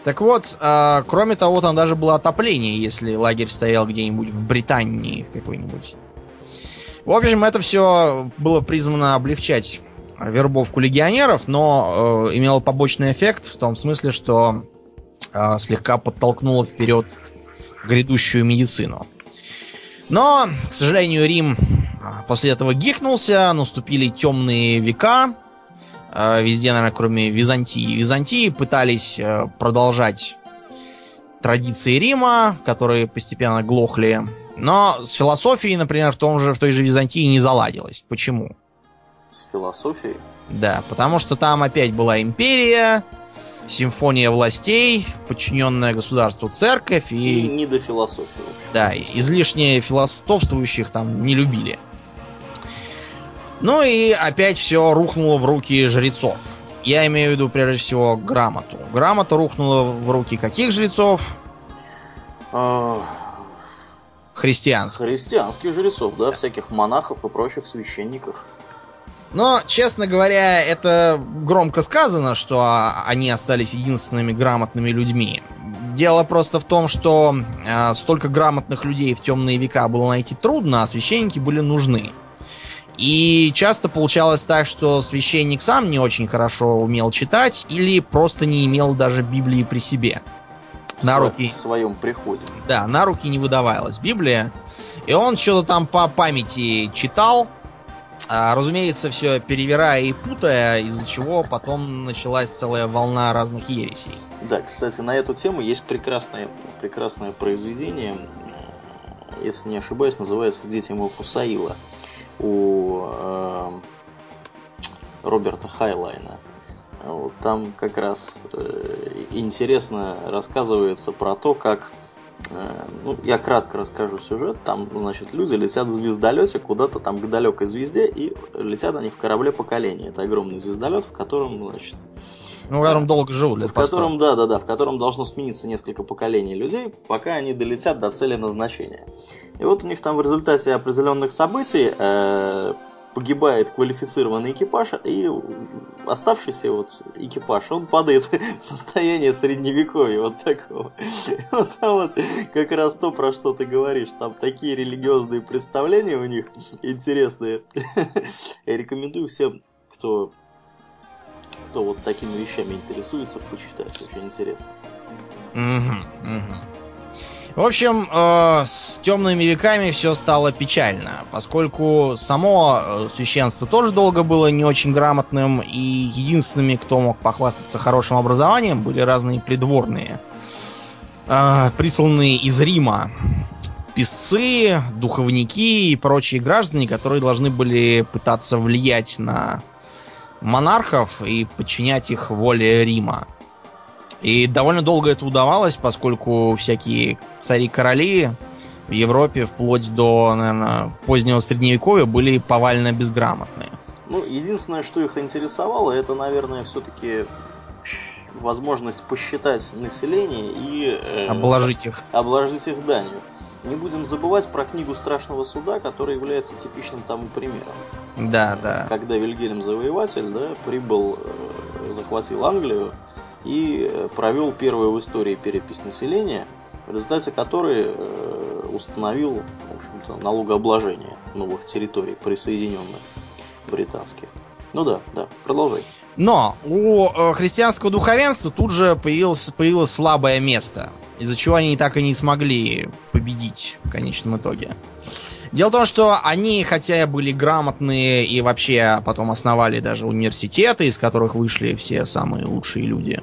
Так вот, э, кроме того, там даже было отопление, если лагерь стоял где-нибудь в Британии какой-нибудь. В общем, это все было призвано облегчать вербовку легионеров, но э, имело побочный эффект в том смысле, что э, слегка подтолкнуло вперед грядущую медицину. Но, к сожалению, Рим после этого гикнулся, наступили темные века, везде, наверное, кроме Византии. Византии пытались э, продолжать традиции Рима, которые постепенно глохли. Но с философией, например, в, том же, в той же Византии не заладилось. Почему? С философией? Да, потому что там опять была империя, симфония властей, подчиненная государству церковь и... и не до философии. Да, излишне философствующих там не любили. Ну и опять все рухнуло в руки жрецов. Я имею в виду прежде всего грамоту. Грамота рухнула в руки каких жрецов? А... Христианских. Христианских жрецов, да, всяких монахов и прочих священников. Но, честно говоря, это громко сказано, что они остались единственными грамотными людьми. Дело просто в том, что э, столько грамотных людей в темные века было найти трудно, а священники были нужны. И часто получалось так, что священник сам не очень хорошо умел читать или просто не имел даже Библии при себе. На руки... В своем приходе. Да, на руки не выдавалась Библия. И он что-то там по памяти читал, а, разумеется, все перевирая и путая, из-за чего потом началась целая волна разных ересей. Да, кстати, на эту тему есть прекрасное, прекрасное произведение, если не ошибаюсь, называется «Дети Мафусаила» у э, Роберта Хайлайна. Вот, там как раз э, интересно рассказывается про то, как э, ну, я кратко расскажу сюжет. Там, значит, люди летят в звездолете куда-то там к далекой звезде, и летят они в корабле поколения. Это огромный звездолет, в котором, значит, ну, в котором долго живут, лет В котором, да, да, да, в котором должно смениться несколько поколений людей, пока они долетят до цели назначения. И вот у них там в результате определенных событий э, погибает квалифицированный экипаж, и оставшийся вот экипаж, он падает <laughs> в состояние средневековья, вот такого. <laughs> Вот там вот как раз то, про что ты говоришь, там такие религиозные представления у них интересные. <laughs> Я рекомендую всем, кто кто вот такими вещами интересуется, почитать. Очень интересно. Угу, угу. В общем, э, с темными веками все стало печально, поскольку само э, священство тоже долго было не очень грамотным, и единственными, кто мог похвастаться хорошим образованием, были разные придворные, э, присланные из Рима. Песцы, духовники и прочие граждане, которые должны были пытаться влиять на монархов и подчинять их воле Рима. И довольно долго это удавалось, поскольку всякие цари-короли в Европе вплоть до, наверное, позднего средневековья были повально безграмотные. Ну, единственное, что их интересовало, это, наверное, все-таки возможность посчитать население и... Э, обложить их. Обложить их данью. Не будем забывать про книгу Страшного Суда, которая является типичным тому примером. Да, да. Когда Вильгельм Завоеватель да, прибыл, э, захватил Англию, и э, провел первую в истории перепись населения, в результате которой э, установил в общем-то, налогообложение новых территорий, присоединенных британских. Ну да, да, продолжай. Но у христианского духовенства тут же появилось, появилось слабое место, из-за чего они так и не смогли победить в конечном итоге. Дело в том, что они, хотя были грамотные и вообще потом основали даже университеты, из которых вышли все самые лучшие люди,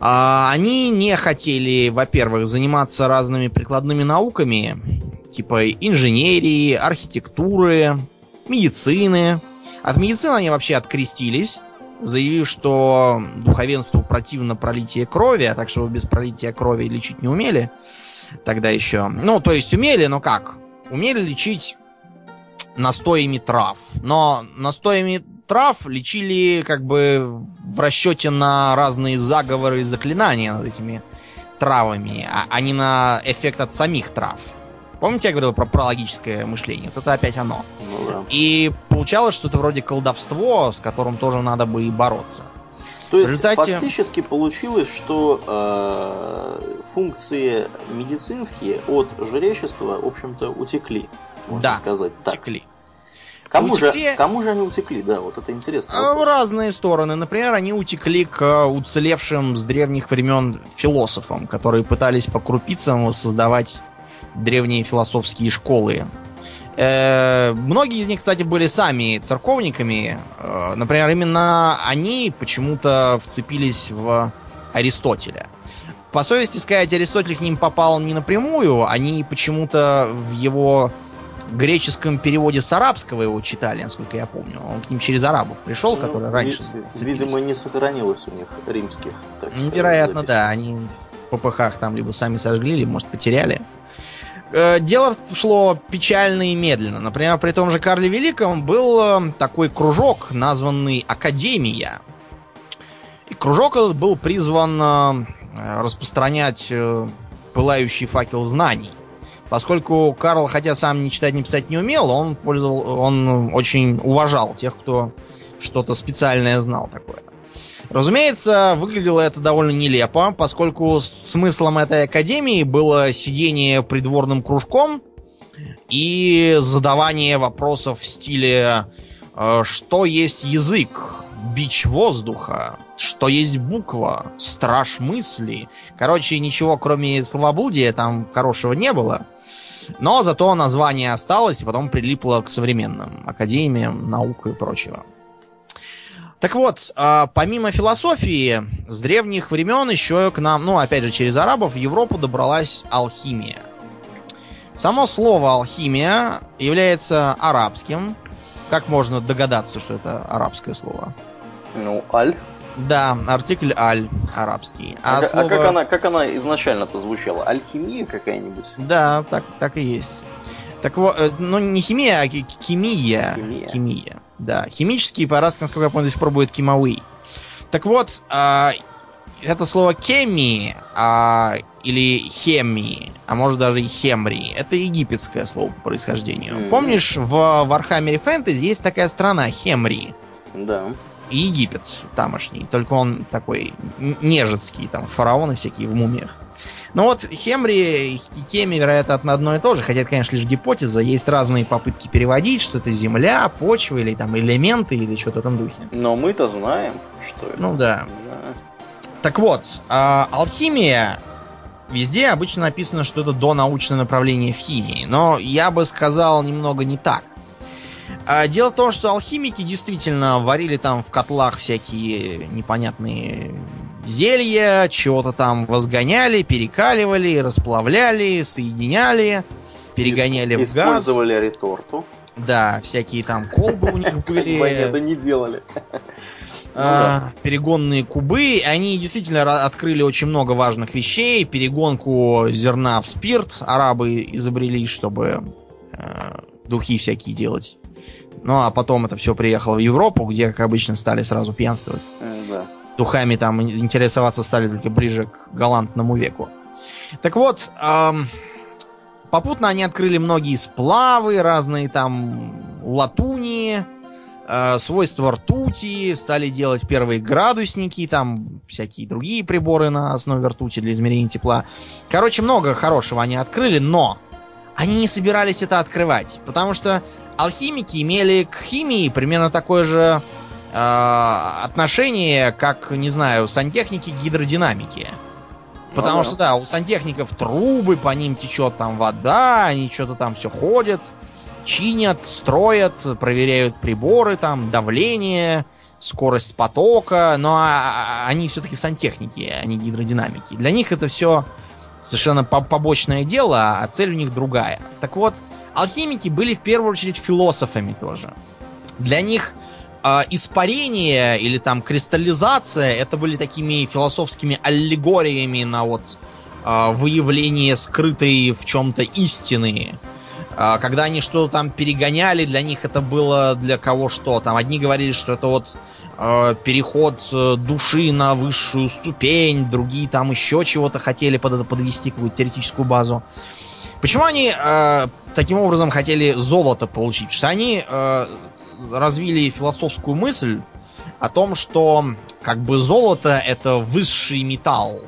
а они не хотели, во-первых, заниматься разными прикладными науками, типа инженерии, архитектуры, медицины. От медицины они вообще открестились, заявив, что духовенству противно пролитие крови, а так что без пролития крови лечить не умели тогда еще. Ну, то есть умели, но как? Умели лечить настоями трав. Но настоями трав лечили как бы в расчете на разные заговоры и заклинания над этими травами, а, а не на эффект от самих трав. Помните, я говорил про прологическое мышление? Вот это опять оно. Ну, да. И получалось что-то вроде колдовство, с которым тоже надо бы и бороться. То есть результате... фактически получилось, что э, функции медицинские от жречества, в общем-то, утекли, можно да, сказать так. Утекли. Кому, утекли... же, кому же они утекли? Да, вот это интересно. А, в разные стороны. Например, они утекли к уцелевшим с древних времен философам, которые пытались по крупицам создавать древние философские школы. Э, многие из них, кстати, были сами церковниками. Э, например, именно они почему-то вцепились в Аристотеля. По совести сказать, Аристотель к ним попал не напрямую, они почему-то в его греческом переводе с арабского его читали, насколько я помню. Он к ним через арабов пришел, ну, которые раньше... Видимо, не сохранилось у них римских. Так Вероятно, да. Они в ППХ там либо сами сожгли, либо, может, потеряли. Дело шло печально и медленно. Например, при том же Карле Великом был э, такой кружок, названный Академия. И кружок этот был призван э, распространять пылающий факел знаний. Поскольку Карл, хотя сам ни читать, ни писать не умел, он пользовал, он очень уважал тех, кто что-то специальное знал такое. Разумеется, выглядело это довольно нелепо, поскольку смыслом этой академии было сидение придворным кружком и задавание вопросов в стиле э, «Что есть язык? Бич воздуха? Что есть буква? Страж мысли?» Короче, ничего кроме словоблудия там хорошего не было. Но зато название осталось и потом прилипло к современным академиям, наук и прочего. Так вот, а, помимо философии, с древних времен еще к нам, ну, опять же, через арабов в Европу добралась алхимия. Само слово алхимия является арабским. Как можно догадаться, что это арабское слово? Ну, аль. Да, артикль аль арабский. А, а, слово... а как, она, как она изначально-то звучала? Алхимия какая-нибудь? Да, так, так и есть. Так вот, э, ну не химия, а химия. Химия. химия. Да, химический по-арабски, насколько я помню, до сих пор будет кимауи. Так вот, а, это слово кеми а, или хемии, а может даже и хемри, это египетское слово по происхождению. Mm. Помнишь, в Вархаммере Фэнтези есть такая страна Хемри? Да. Египет тамошний, только он такой нежитский, там фараоны всякие в мумиях. Ну вот Хемри и Кеми, вероятно, одно и то же, хотя это, конечно, лишь гипотеза. Есть разные попытки переводить, что это земля, почва или там элементы или что-то в этом духе. Но мы-то знаем, что это. Ну да. да. Так вот, э, алхимия везде обычно написано, что это донаучное направление в химии. Но я бы сказал немного не так. А, дело в том, что алхимики действительно варили там в котлах всякие непонятные зелья, чего-то там возгоняли, перекаливали, расплавляли, соединяли, перегоняли Исп- в газ. Использовали реторту. Да, всякие там колбы у них были. <laughs> Это не делали. А, ну перегонные кубы. Они действительно открыли очень много важных вещей. Перегонку зерна в спирт арабы изобрели, чтобы э, духи всякие делать. Ну, а потом это все приехало в Европу, где, как обычно, стали сразу пьянствовать. Э, да. Духами там интересоваться стали только ближе к галантному веку. Так вот, эм, попутно они открыли многие сплавы, разные там латуни, э, свойства ртути, стали делать первые градусники, там всякие другие приборы на основе ртути для измерения тепла. Короче, много хорошего они открыли, но они не собирались это открывать, потому что алхимики имели к химии примерно такое же отношение, как, не знаю, сантехники к гидродинамике. Потому ну, что, да, у сантехников трубы, по ним течет там вода, они что-то там все ходят, чинят, строят, проверяют приборы, там, давление, скорость потока, но а, а, они все-таки сантехники, а не гидродинамики. Для них это все совершенно побочное дело, а цель у них другая. Так вот, алхимики были в первую очередь философами тоже. Для них э, испарение или там кристаллизация это были такими философскими аллегориями на вот э, выявление скрытой в чем-то истины. Э, когда они что-то там перегоняли, для них это было для кого что. Там одни говорили, что это вот э, переход души на высшую ступень, другие там еще чего-то хотели под это подвести какую-то теоретическую базу. Почему они э, таким образом хотели золото получить? Потому что они э, развили философскую мысль о том, что как бы золото это высший металл.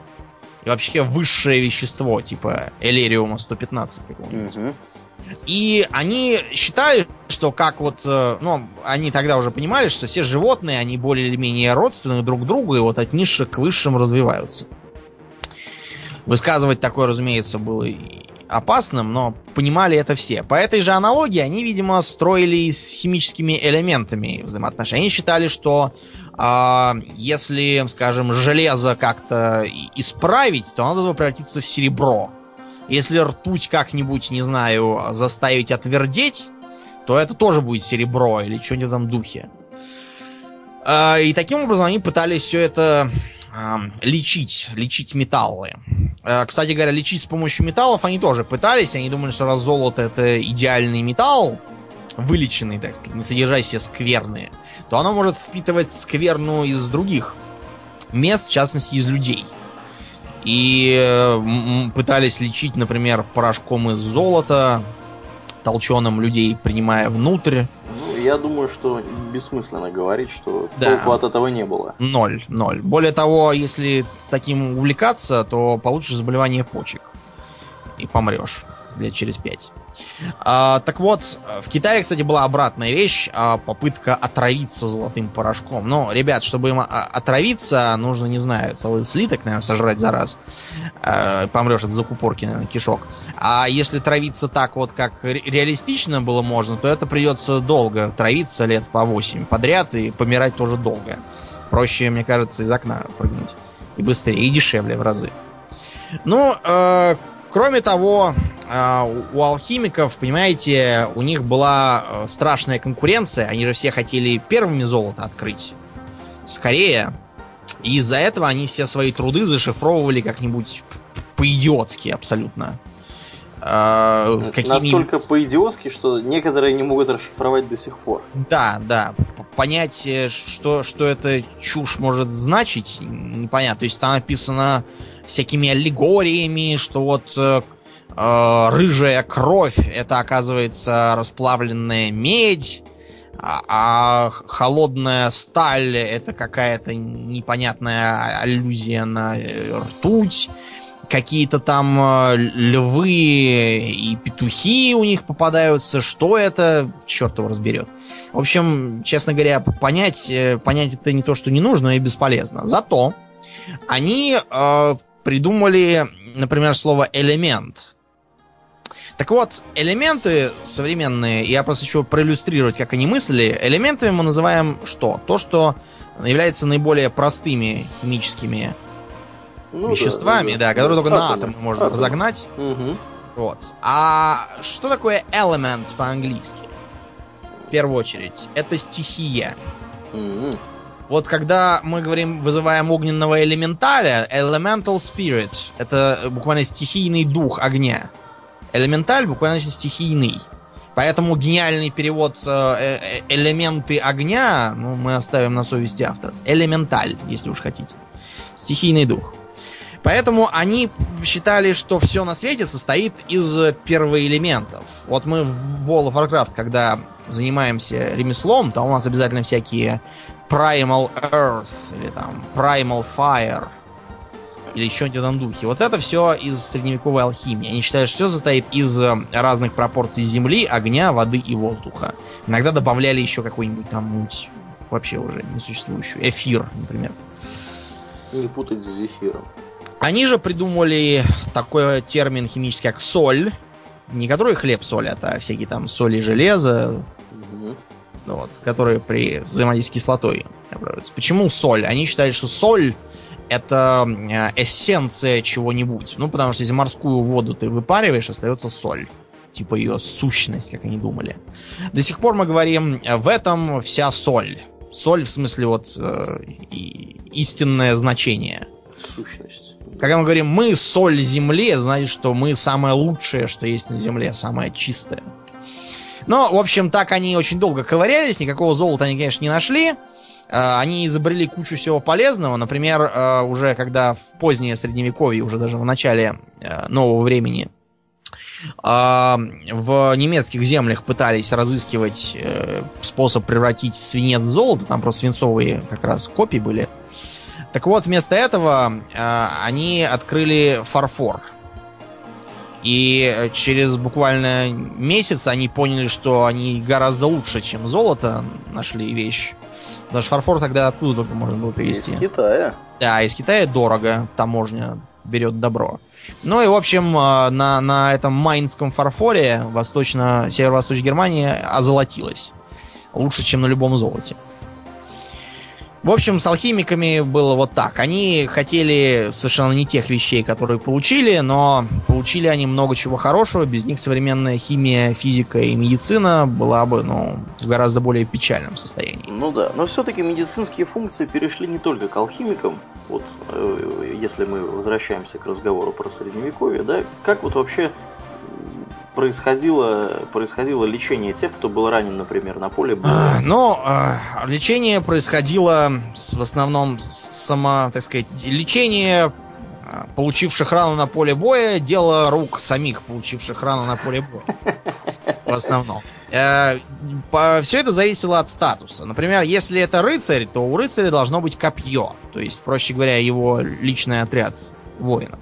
И вообще высшее вещество, типа элериума 115 какого-нибудь. Угу. И они считали, что как вот, э, ну, они тогда уже понимали, что все животные, они более или менее родственны друг другу, и вот от низших к высшим развиваются. Высказывать такое, разумеется, было опасным, но понимали это все. По этой же аналогии они, видимо, строили с химическими элементами взаимоотношения. Они считали, что э, если, скажем, железо как-то исправить, то должно превратиться в серебро. Если ртуть как-нибудь, не знаю, заставить отвердеть, то это тоже будет серебро или что-нибудь в этом духе. Э, и таким образом они пытались все это лечить, лечить металлы. Э, кстати говоря, лечить с помощью металлов они тоже пытались. Они думали, что раз золото это идеальный металл, вылеченный, так сказать, не содержащий скверные, то оно может впитывать скверну из других мест, в частности, из людей. И э, пытались лечить, например, порошком из золота, толченым людей, принимая внутрь я думаю, что бессмысленно говорить, что да. толку от этого не было. Ноль, ноль. Более того, если таким увлекаться, то получишь заболевание почек. И помрешь лет через пять. А, так вот, в Китае, кстати, была обратная вещь, а, попытка отравиться золотым порошком. Но, ребят, чтобы им а, отравиться, нужно, не знаю, целый слиток, наверное, сожрать за раз. А, помрешь от закупорки, наверное, кишок. А если травиться так вот, как реалистично было можно, то это придется долго травиться, лет по 8 подряд, и помирать тоже долго. Проще, мне кажется, из окна прыгнуть. И быстрее, и дешевле в разы. Ну, э, Кроме того, у алхимиков, понимаете, у них была э, страшная конкуренция. Они же все хотели первыми золото открыть. Скорее. И из-за этого они все свои труды зашифровывали как-нибудь по-идиотски абсолютно. А, Настолько по-идиотски, что некоторые не могут расшифровать до сих пор. Да, да. Понять, э, что, что это чушь может значить, непонятно. То есть там написано всякими аллегориями, что вот э, э, рыжая кровь это оказывается расплавленная медь, а, а холодная сталь это какая-то непонятная аллюзия на э, ртуть. Какие-то там э, львы и петухи у них попадаются. Что это? Черт его разберет. В общем, честно говоря, понять, э, понять это не то, что не нужно, и бесполезно. Зато они э, придумали например, слово элемент. Так вот, элементы современные, я просто хочу проиллюстрировать, как они мыслили. Элементами мы называем что? То, что является наиболее простыми химическими ну, веществами, да, да, да, которые только атомы, на атом можно атомы. разогнать. Угу. Вот. А что такое element по-английски? В первую очередь, это стихия. Угу. Вот когда мы говорим, вызываем огненного элементаля, elemental spirit, это буквально стихийный дух огня. Элементаль буквально значит стихийный. Поэтому гениальный перевод э, э, элементы огня, ну, мы оставим на совести авторов. Элементаль, если уж хотите. Стихийный дух. Поэтому они считали, что все на свете состоит из первоэлементов. Вот мы в World of Warcraft, когда занимаемся ремеслом, там у нас обязательно всякие Primal Earth или там Primal Fire или что-нибудь в этом духе. Вот это все из средневековой алхимии. Они считают, что все состоит из э, разных пропорций земли, огня, воды и воздуха. Иногда добавляли еще какой-нибудь там муть, вообще уже несуществующую. Эфир, например. Не путать с зефиром. Они же придумали такой термин химический, как соль. Не который хлеб-соль, а всякие там соли железа, угу. вот, которые при взаимодействии с кислотой Почему соль? Они считают, что соль это э, эссенция чего-нибудь. Ну, потому что если морскую воду ты выпариваешь, остается соль. Типа ее сущность, как они думали. До сих пор мы говорим, э, в этом вся соль. Соль в смысле вот э, истинное значение. Сущность. Когда мы говорим «мы соль земли», это значит, что мы самое лучшее, что есть на земле, самое чистое. Но, в общем, так они очень долго ковырялись, никакого золота они, конечно, не нашли. А, они изобрели кучу всего полезного. Например, а, уже когда в позднее средневековье, уже даже в начале а, нового времени, в немецких землях пытались разыскивать э, способ превратить свинец в золото. Там просто свинцовые как раз копии были. Так вот, вместо этого э, они открыли фарфор. И через буквально месяц они поняли, что они гораздо лучше, чем золото нашли вещь. Потому что фарфор тогда откуда только можно было привезти? Из Китая. Да, из Китая дорого, таможня берет добро. Ну и, в общем, э, на, на этом майнском фарфоре восточно, северо-восточная Германия озолотилась. Лучше, чем на любом золоте. В общем, с алхимиками было вот так. Они хотели совершенно не тех вещей, которые получили, но получили они много чего хорошего. Без них современная химия, физика и медицина была бы, ну, в гораздо более печальном состоянии. Ну да, но все-таки медицинские функции перешли не только к алхимикам. Вот, э, если мы возвращаемся к разговору про средневековье, да, как вот вообще происходило, происходило лечение тех, кто был ранен, например, на поле боя? А, ну, а, лечение происходило в основном само, так сказать, лечение а, получивших рану на поле боя, дело рук самих получивших рану на поле боя. В основном. Э, Все это зависело от статуса. Например, если это рыцарь, то у рыцаря должно быть копье. То есть, проще говоря, его личный отряд воинов.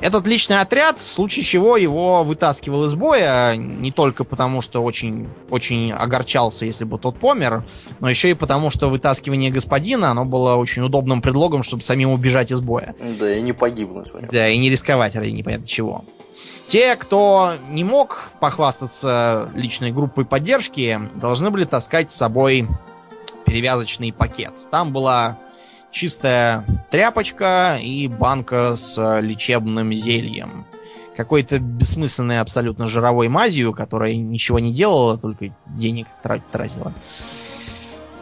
Этот личный отряд, в случае чего его вытаскивал из боя, не только потому, что очень, очень огорчался, если бы тот помер, но еще и потому, что вытаскивание господина, оно было очень удобным предлогом, чтобы самим убежать из боя. Да, и не погибнуть. Понятно. Да, и не рисковать ради непонятно чего. Те, кто не мог похвастаться личной группой поддержки, должны были таскать с собой перевязочный пакет. Там была чистая тряпочка и банка с лечебным зельем. Какой-то бессмысленной абсолютно жировой мазью, которая ничего не делала, только денег тратила.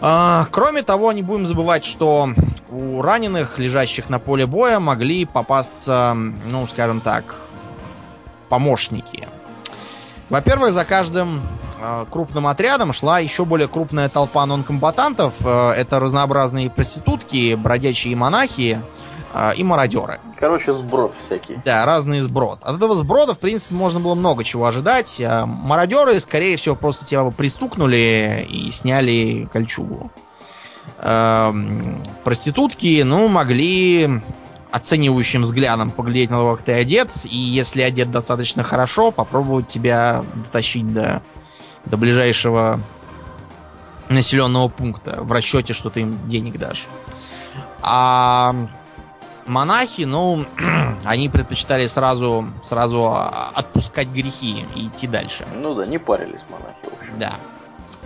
А, кроме того, не будем забывать, что у раненых, лежащих на поле боя, могли попасться, ну, скажем так, помощники. Во-первых, за каждым э, крупным отрядом шла еще более крупная толпа нонкомбатантов. Э, это разнообразные проститутки, бродячие монахи э, и мародеры. Короче, сброд всякий. Да, разный сброд. От этого сброда, в принципе, можно было много чего ожидать. А мародеры, скорее всего, просто тебя пристукнули и сняли кольчугу. Эм, проститутки, ну, могли оценивающим взглядом поглядеть на то, как ты одет, и если одет достаточно хорошо, попробовать тебя дотащить до, до ближайшего населенного пункта в расчете, что ты им денег дашь. А монахи, ну, <clears throat> они предпочитали сразу, сразу отпускать грехи и идти дальше. Ну да, не парились монахи, в общем. Да.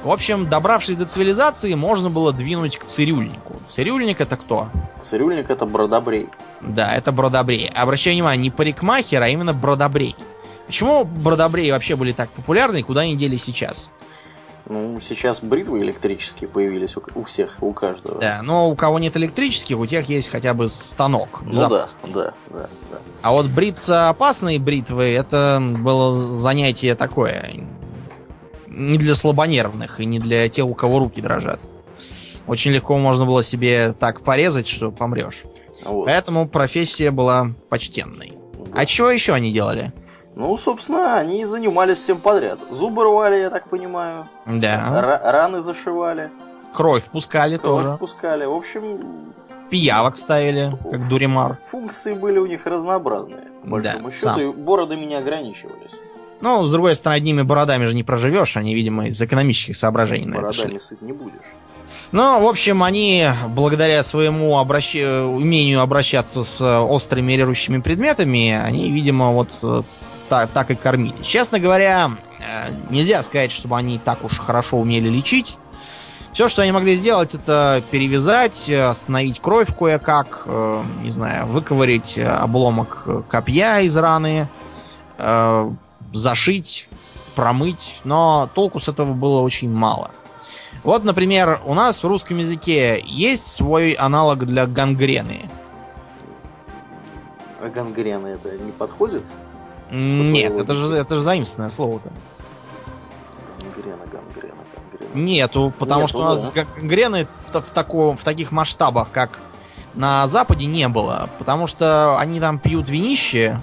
В общем, добравшись до цивилизации, можно было двинуть к цирюльнику. Цирюльник это кто? Цирюльник это бродобрей. Да, это бродобрей. Обращаю внимание, не парикмахер, а именно бродобрей. Почему бродобреи вообще были так популярны и куда они делись сейчас? Ну, сейчас бритвы электрические появились у, у всех, у каждого. Да, но у кого нет электрических, у тех есть хотя бы станок. Ну да, да, да, да. А вот бриться опасные бритвы, это было занятие такое. Не для слабонервных и не для тех, у кого руки дрожат. Очень легко можно было себе так порезать, что помрешь. Вот. Поэтому профессия была почтенной. Да. А что еще они делали? Ну, собственно, они занимались всем подряд. Зубы рвали, я так понимаю. Да. Р- раны зашивали. Кровь пускали Кровь тоже. пускали. В общем... Пиявок ставили, как дуримар. Функции были у них разнообразные. Да, счету, сам. и бородами не ограничивались. Ну, с другой стороны, одними бородами же не проживешь. Они, видимо, из экономических соображений бородами на это шли. сыт не будешь. Ну, в общем, они, благодаря своему обращ... умению обращаться с острыми режущими предметами, они, видимо, вот так, так и кормили. Честно говоря, э, нельзя сказать, чтобы они так уж хорошо умели лечить. Все, что они могли сделать, это перевязать, остановить кровь кое-как, э, не знаю, выковырить обломок копья из раны, э, зашить, промыть, но толку с этого было очень мало. Вот, например, у нас в русском языке есть свой аналог для гангрены. А гангрена это не подходит? Нет, это же, это же заимственное слово-то. Гангрена, гангрена, гангрена. Нету, потому Нету, что у нас да. гангрены в, таком, в таких масштабах, как на Западе, не было. Потому что они там пьют винище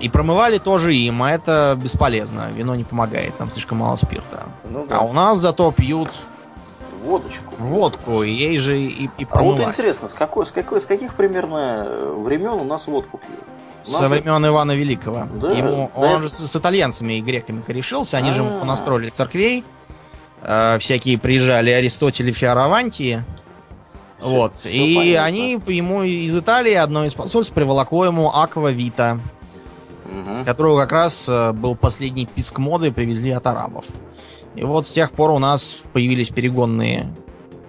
и промывали тоже им, а это бесполезно. Вино не помогает, там слишком мало спирта. Ну, да. А у нас зато пьют водочку. Водку, ей же и, и промывали. А вот интересно, с, какой, с, какой, с каких примерно времен у нас водку пьют? Со времен Ивана Великого. Да, Ему, да. Он же с, с итальянцами и греками корешился. Они А-а-а. же понастроили церквей. Э, всякие приезжали Аристотель и Фиаравантии. Все, вот. Все и понятно. они ему из Италии одно из посольств приволокло ему Аква Вита. Угу. Которого как раз э, был последний писк моды, привезли от арабов. И вот с тех пор у нас появились перегонные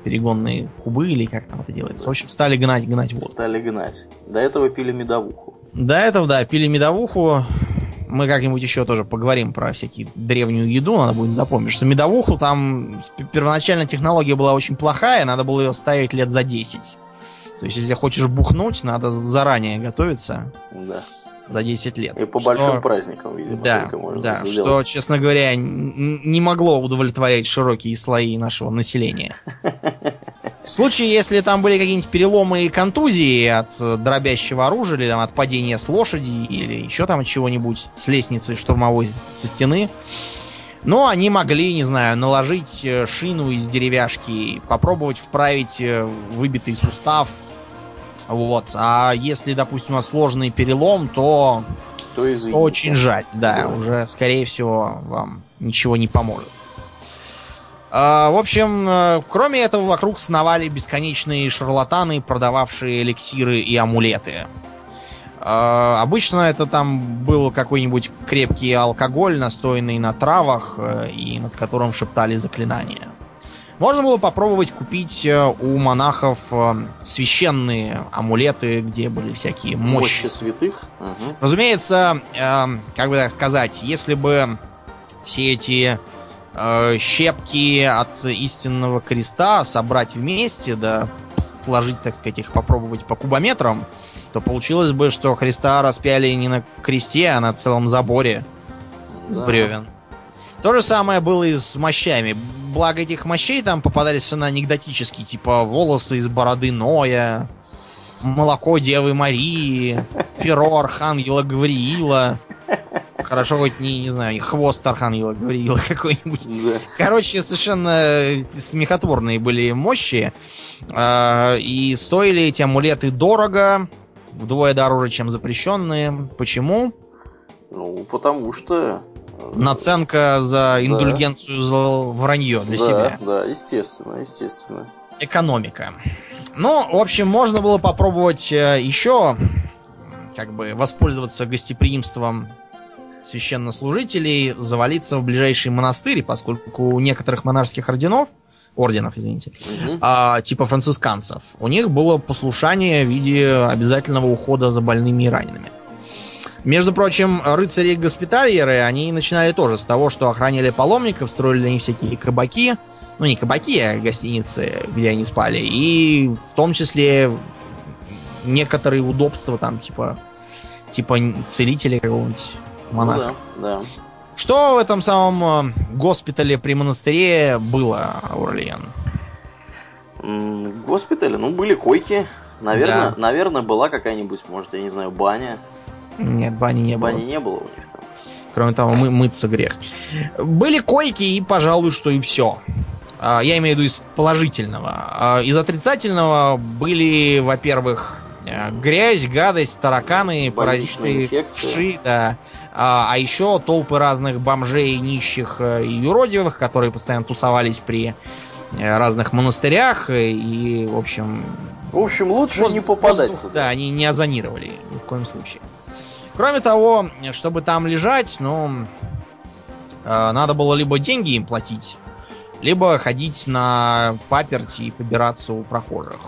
перегонные кубы, или как там это делается. В общем, стали гнать, гнать воду. Стали гнать. До этого пили медовуху. До этого, да, пили медовуху. Мы как-нибудь еще тоже поговорим про всякие древнюю еду, надо будет запомнить, что медовуху там первоначально технология была очень плохая, надо было ее ставить лет за 10. То есть, если хочешь бухнуть, надо заранее готовиться. Да за 10 лет. И по что... большим праздникам, видимо, да, можно Да, что, сделать. честно говоря, не могло удовлетворять широкие слои нашего населения. В случае, если там были какие-нибудь переломы и контузии от э, дробящего оружия, или там, от падения с лошади, или еще там чего-нибудь, с лестницы штурмовой со стены, но они могли, не знаю, наложить э, шину из деревяшки, попробовать вправить э, выбитый сустав, вот. А если, допустим, у вас сложный перелом, то, то, то очень жаль. Да, да, уже, скорее всего, вам ничего не поможет. А, в общем, э, кроме этого, вокруг сновали бесконечные шарлатаны, продававшие эликсиры и амулеты. А, обычно это там был какой-нибудь крепкий алкоголь, настоянный на травах, э, и над которым шептали заклинания. Можно было попробовать купить э, у монахов э, священные амулеты, где были всякие мощи. Мощи святых. Угу. Разумеется, э, как бы так сказать, если бы все эти щепки от истинного креста собрать вместе, да сложить, так сказать, их попробовать по кубометрам, то получилось бы, что Христа распяли не на кресте, а на целом заборе да. с бревен. То же самое было и с мощами. Благо этих мощей там попадались на анекдотические, типа волосы из бороды Ноя, молоко Девы Марии, перо Архангела Гавриила. Хорошо, хоть не, не знаю, хвост Архангела Гавриила <laughs> какой-нибудь. Да. Короче, совершенно смехотворные были мощи. Э, и стоили эти амулеты дорого, вдвое дороже, чем запрещенные. Почему? Ну, потому что Наценка за индульгенцию да. за вранье для да, себя. Да, естественно, естественно. Экономика. Ну, в общем, можно было попробовать э, еще как бы воспользоваться гостеприимством священнослужителей, завалиться в ближайший монастырь, поскольку у некоторых монарских орденов, орденов, извините, угу. а, типа францисканцев, у них было послушание в виде обязательного ухода за больными и ранеными. Между прочим, рыцари-госпитальеры, они начинали тоже с того, что охраняли паломников, строили них всякие кабаки, ну не кабаки, а гостиницы, где они спали, и в том числе некоторые удобства там, типа, типа целителя какого-нибудь монаха. Ну, да, да. Что в этом самом э, госпитале при монастыре было, Аурлиен? Госпитале? Ну, были койки. Наверное, да. наверное, была какая-нибудь, может, я не знаю, баня. Нет, бани не бани было. Бани не было у них там. Кроме того, мы, мыться грех. Были койки и, пожалуй, что и все. А, я имею в виду из положительного. А, из отрицательного были, во-первых, э, грязь, гадость, тараканы, паразиты, вши, да. А, а еще толпы разных бомжей, нищих э, и юродивых, которые постоянно тусовались при э, разных монастырях. И, в общем... В общем, лучше воздух, не попадать воздух, Да, они не озонировали ни в коем случае. Кроме того, чтобы там лежать, ну, э, надо было либо деньги им платить, либо ходить на паперти и побираться у прохожих.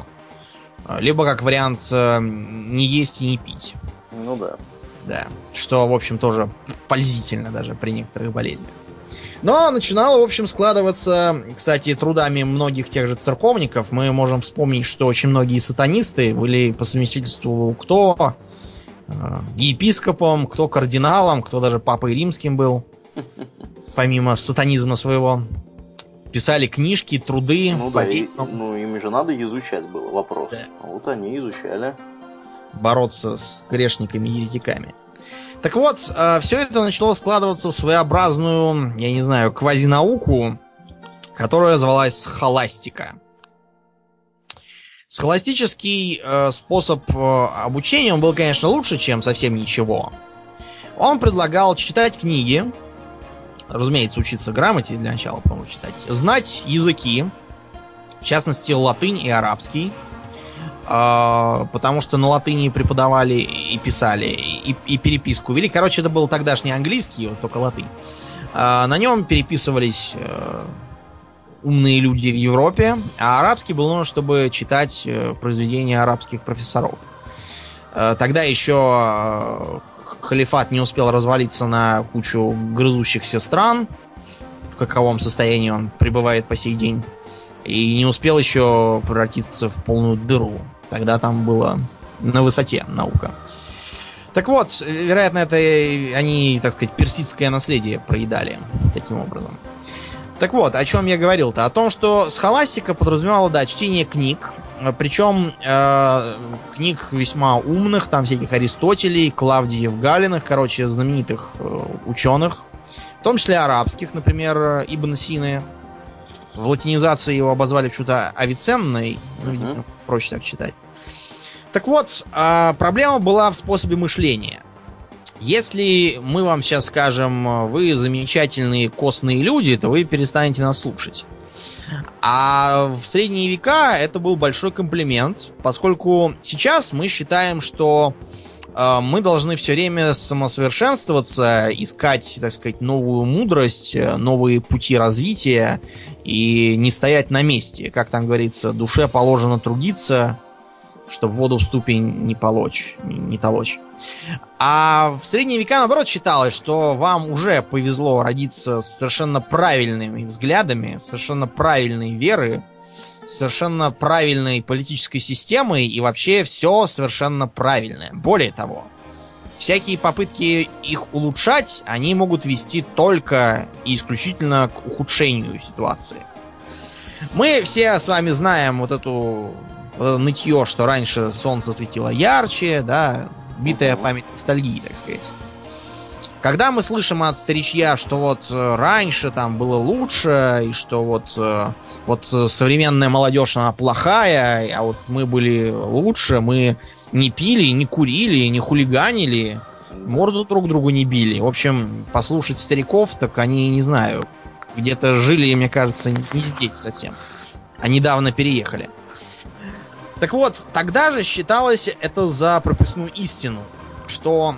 Э, либо, как вариант, э, не есть и не пить. Ну да. Да. Что, в общем, тоже пользительно даже при некоторых болезнях. Но начинало, в общем, складываться, кстати, трудами многих тех же церковников. Мы можем вспомнить, что очень многие сатанисты были по совместительству кто епископом, кто кардиналом, кто даже папой римским был, помимо сатанизма своего. Писали книжки, труды. Ну да, и, ну им же надо изучать было вопрос. Да. Вот они изучали. Бороться с грешниками и еретиками. Так вот, э, все это начало складываться в своеобразную, я не знаю, квазинауку, которая звалась холастика. Схоластический э, способ э, обучения, он был, конечно, лучше, чем совсем ничего. Он предлагал читать книги, разумеется, учиться грамоте для начала, потом читать, знать языки, в частности, латынь и арабский, э, потому что на латыни преподавали и писали, и, и переписку вели. Короче, это был тогдашний английский, вот только латынь. Э, на нем переписывались... Э, умные люди в Европе, а арабский был нужен, чтобы читать э, произведения арабских профессоров. Э, тогда еще э, халифат не успел развалиться на кучу грызущихся стран, в каковом состоянии он пребывает по сей день, и не успел еще превратиться в полную дыру. Тогда там было на высоте наука. Так вот, вероятно, это они, так сказать, персидское наследие проедали таким образом. Так вот, о чем я говорил-то? О том, что схоластика подразумевала, да, чтение книг. Причем э, книг весьма умных, там всяких Аристотелей, Клавдиев, Галиных, короче, знаменитых э, ученых. В том числе арабских, например, Ибн Сины. В латинизации его обозвали почему-то Авиценной. Ну, uh-huh. проще так читать. Так вот, э, проблема была в способе мышления. Если мы вам сейчас скажем, вы замечательные костные люди, то вы перестанете нас слушать. А в средние века это был большой комплимент, поскольку сейчас мы считаем, что э, мы должны все время самосовершенствоваться, искать, так сказать, новую мудрость, новые пути развития и не стоять на месте. Как там говорится, душе положено трудиться, чтобы воду в ступень не полочь, не толочь. А в средние века, наоборот, считалось, что вам уже повезло родиться с совершенно правильными взглядами, совершенно правильной веры, совершенно правильной политической системой и вообще все совершенно правильное. Более того, всякие попытки их улучшать, они могут вести только и исключительно к ухудшению ситуации. Мы все с вами знаем вот эту вот нытье, что раньше солнце светило ярче, да, битая память ностальгии, так сказать. Когда мы слышим от старичья, что вот э, раньше там было лучше, и что вот, э, вот современная молодежь, она плохая, а вот мы были лучше, мы не пили, не курили, не хулиганили, морду друг другу не били. В общем, послушать стариков, так они, не знаю, где-то жили, мне кажется, не здесь совсем. А недавно переехали. Так вот, тогда же считалось это за прописную истину, что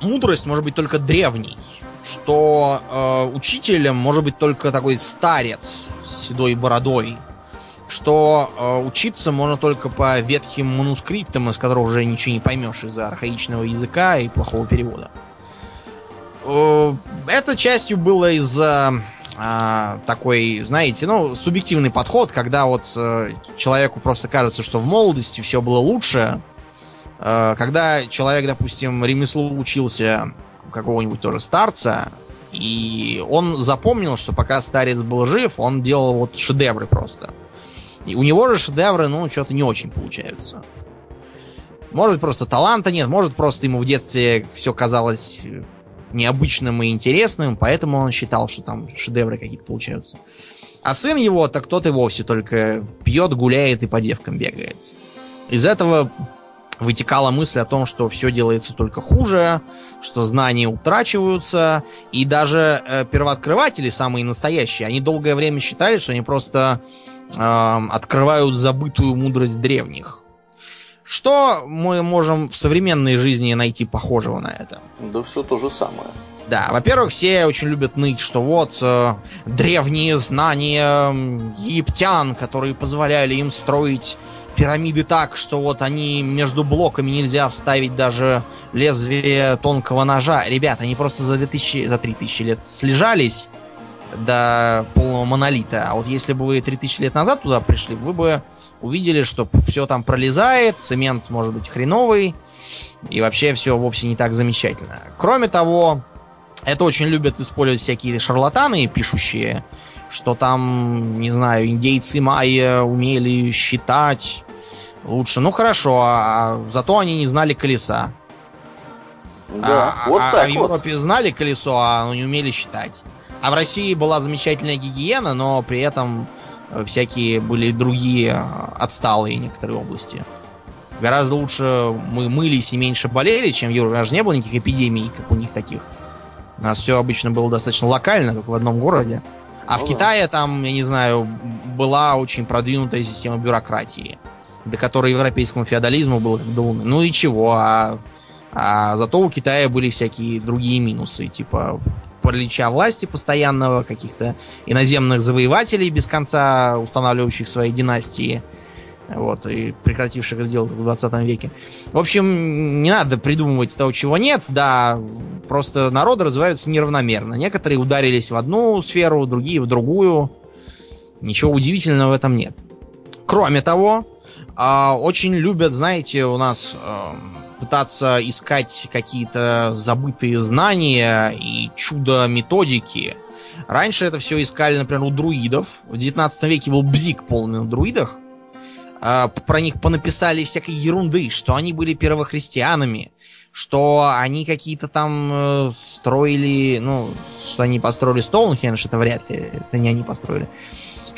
мудрость может быть только древней, что э, учителем может быть только такой старец с седой бородой, что э, учиться можно только по ветхим манускриптам, из которых уже ничего не поймешь из-за архаичного языка и плохого перевода. Э, это частью было из-за э, такой, знаете, ну, субъективный подход, когда вот э, человеку просто кажется, что в молодости все было лучше. Э, когда человек, допустим, ремеслу учился какого-нибудь тоже старца, и он запомнил, что пока старец был жив, он делал вот шедевры просто. И у него же шедевры, ну, что-то не очень получаются. Может, просто таланта нет, может, просто ему в детстве все казалось необычным и интересным, поэтому он считал, что там шедевры какие-то получаются. А сын его, так тот и вовсе только пьет, гуляет и по девкам бегает. Из этого вытекала мысль о том, что все делается только хуже, что знания утрачиваются, и даже э, первооткрыватели, самые настоящие, они долгое время считали, что они просто э, открывают забытую мудрость древних. Что мы можем в современной жизни найти похожего на это? Да все то же самое. Да, во-первых, все очень любят ныть, что вот э, древние знания египтян, которые позволяли им строить пирамиды так, что вот они между блоками нельзя вставить даже лезвие тонкого ножа. Ребята, они просто за 2000, за 3000 лет слежались до полного монолита. А вот если бы вы 3000 лет назад туда пришли, вы бы увидели, что все там пролезает, цемент может быть хреновый, и вообще все вовсе не так замечательно. Кроме того, это очень любят использовать всякие шарлатаны, пишущие, что там, не знаю, индейцы майя умели считать лучше. Ну хорошо, а, а зато они не знали колеса. Да, а, вот а, так а в Европе вот. знали колесо, а не умели считать. А в России была замечательная гигиена, но при этом всякие были другие э, отсталые некоторые области. Гораздо лучше мы мылись и меньше болели, чем в Европе. У нас же не было никаких эпидемий, как у них таких. У нас все обычно было достаточно локально, только в одном городе. А ну, в Китае там, я не знаю, была очень продвинутая система бюрократии, до которой европейскому феодализму было как до луны. Ну и чего, а, а зато у Китая были всякие другие минусы, типа паралича власти постоянного, каких-то иноземных завоевателей без конца устанавливающих свои династии. Вот, и прекративших это делать в 20 веке. В общем, не надо придумывать того, чего нет. Да, просто народы развиваются неравномерно. Некоторые ударились в одну сферу, другие в другую. Ничего удивительного в этом нет. Кроме того, а, очень любят, знаете, у нас эм, пытаться искать какие-то забытые знания и чудо-методики. Раньше это все искали, например, у друидов. В 19 веке был бзик полный на друидах. А, про них понаписали всякой ерунды, что они были первохристианами, что они какие-то там э, строили, ну, что они построили Стоунхендж, это вряд ли, это не они построили.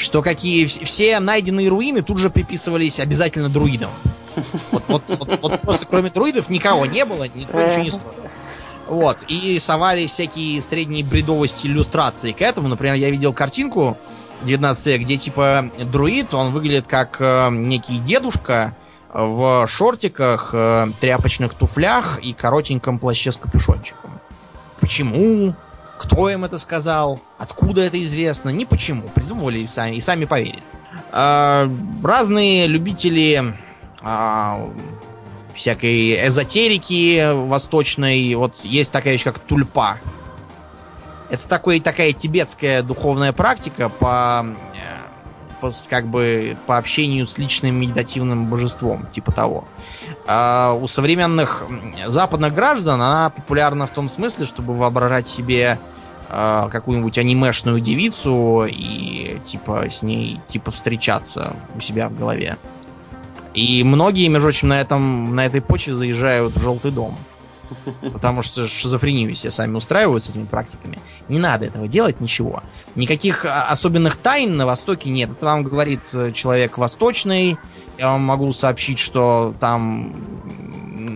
Что какие все найденные руины тут же приписывались обязательно друидам. Вот, вот, вот, вот просто кроме друидов никого не было, никто ничего не строил. Вот, и рисовали всякие средние бредовости иллюстрации к этому. Например, я видел картинку 19 век, где типа друид, он выглядит как э, некий дедушка в шортиках, э, тряпочных туфлях и коротеньком плаще с капюшончиком. Почему? Кто им это сказал? Откуда это известно? Не почему. Придумывали и сами, и сами поверили. Э, разные любители а, всякой эзотерики восточной. Вот есть такая вещь, как тульпа. Это такой, такая тибетская духовная практика по, э, по как бы по общению с личным медитативным божеством, типа того. А у современных западных граждан она популярна в том смысле, чтобы воображать себе э, какую-нибудь анимешную девицу и типа с ней типа встречаться у себя в голове. И многие, между прочим, на, этом, на этой почве заезжают в желтый дом. Потому что шизофрению все сами устраивают с этими практиками. Не надо этого делать, ничего. Никаких а, особенных тайн на Востоке нет. Это вам говорит э, человек восточный. Я вам могу сообщить, что там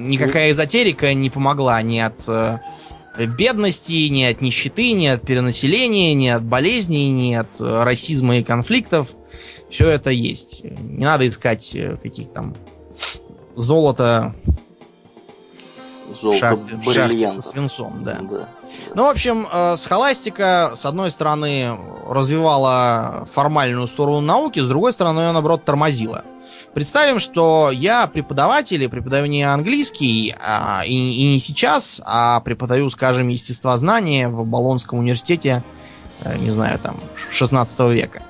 никакая эзотерика не помогла ни от э, бедности, ни от нищеты, ни от перенаселения, ни от болезней, ни от э, расизма и конфликтов. Все это есть. Не надо искать каких-то там золота в шахте, в шахте со свинцом, да. да. Ну, в общем, э, схоластика, с одной стороны, развивала формальную сторону науки, с другой стороны, ее, наоборот, тормозила. Представим, что я преподаватель и преподаю не английский, а, и, и не сейчас, а преподаю, скажем, естествознание в Болонском университете, э, не знаю, там, 16 века.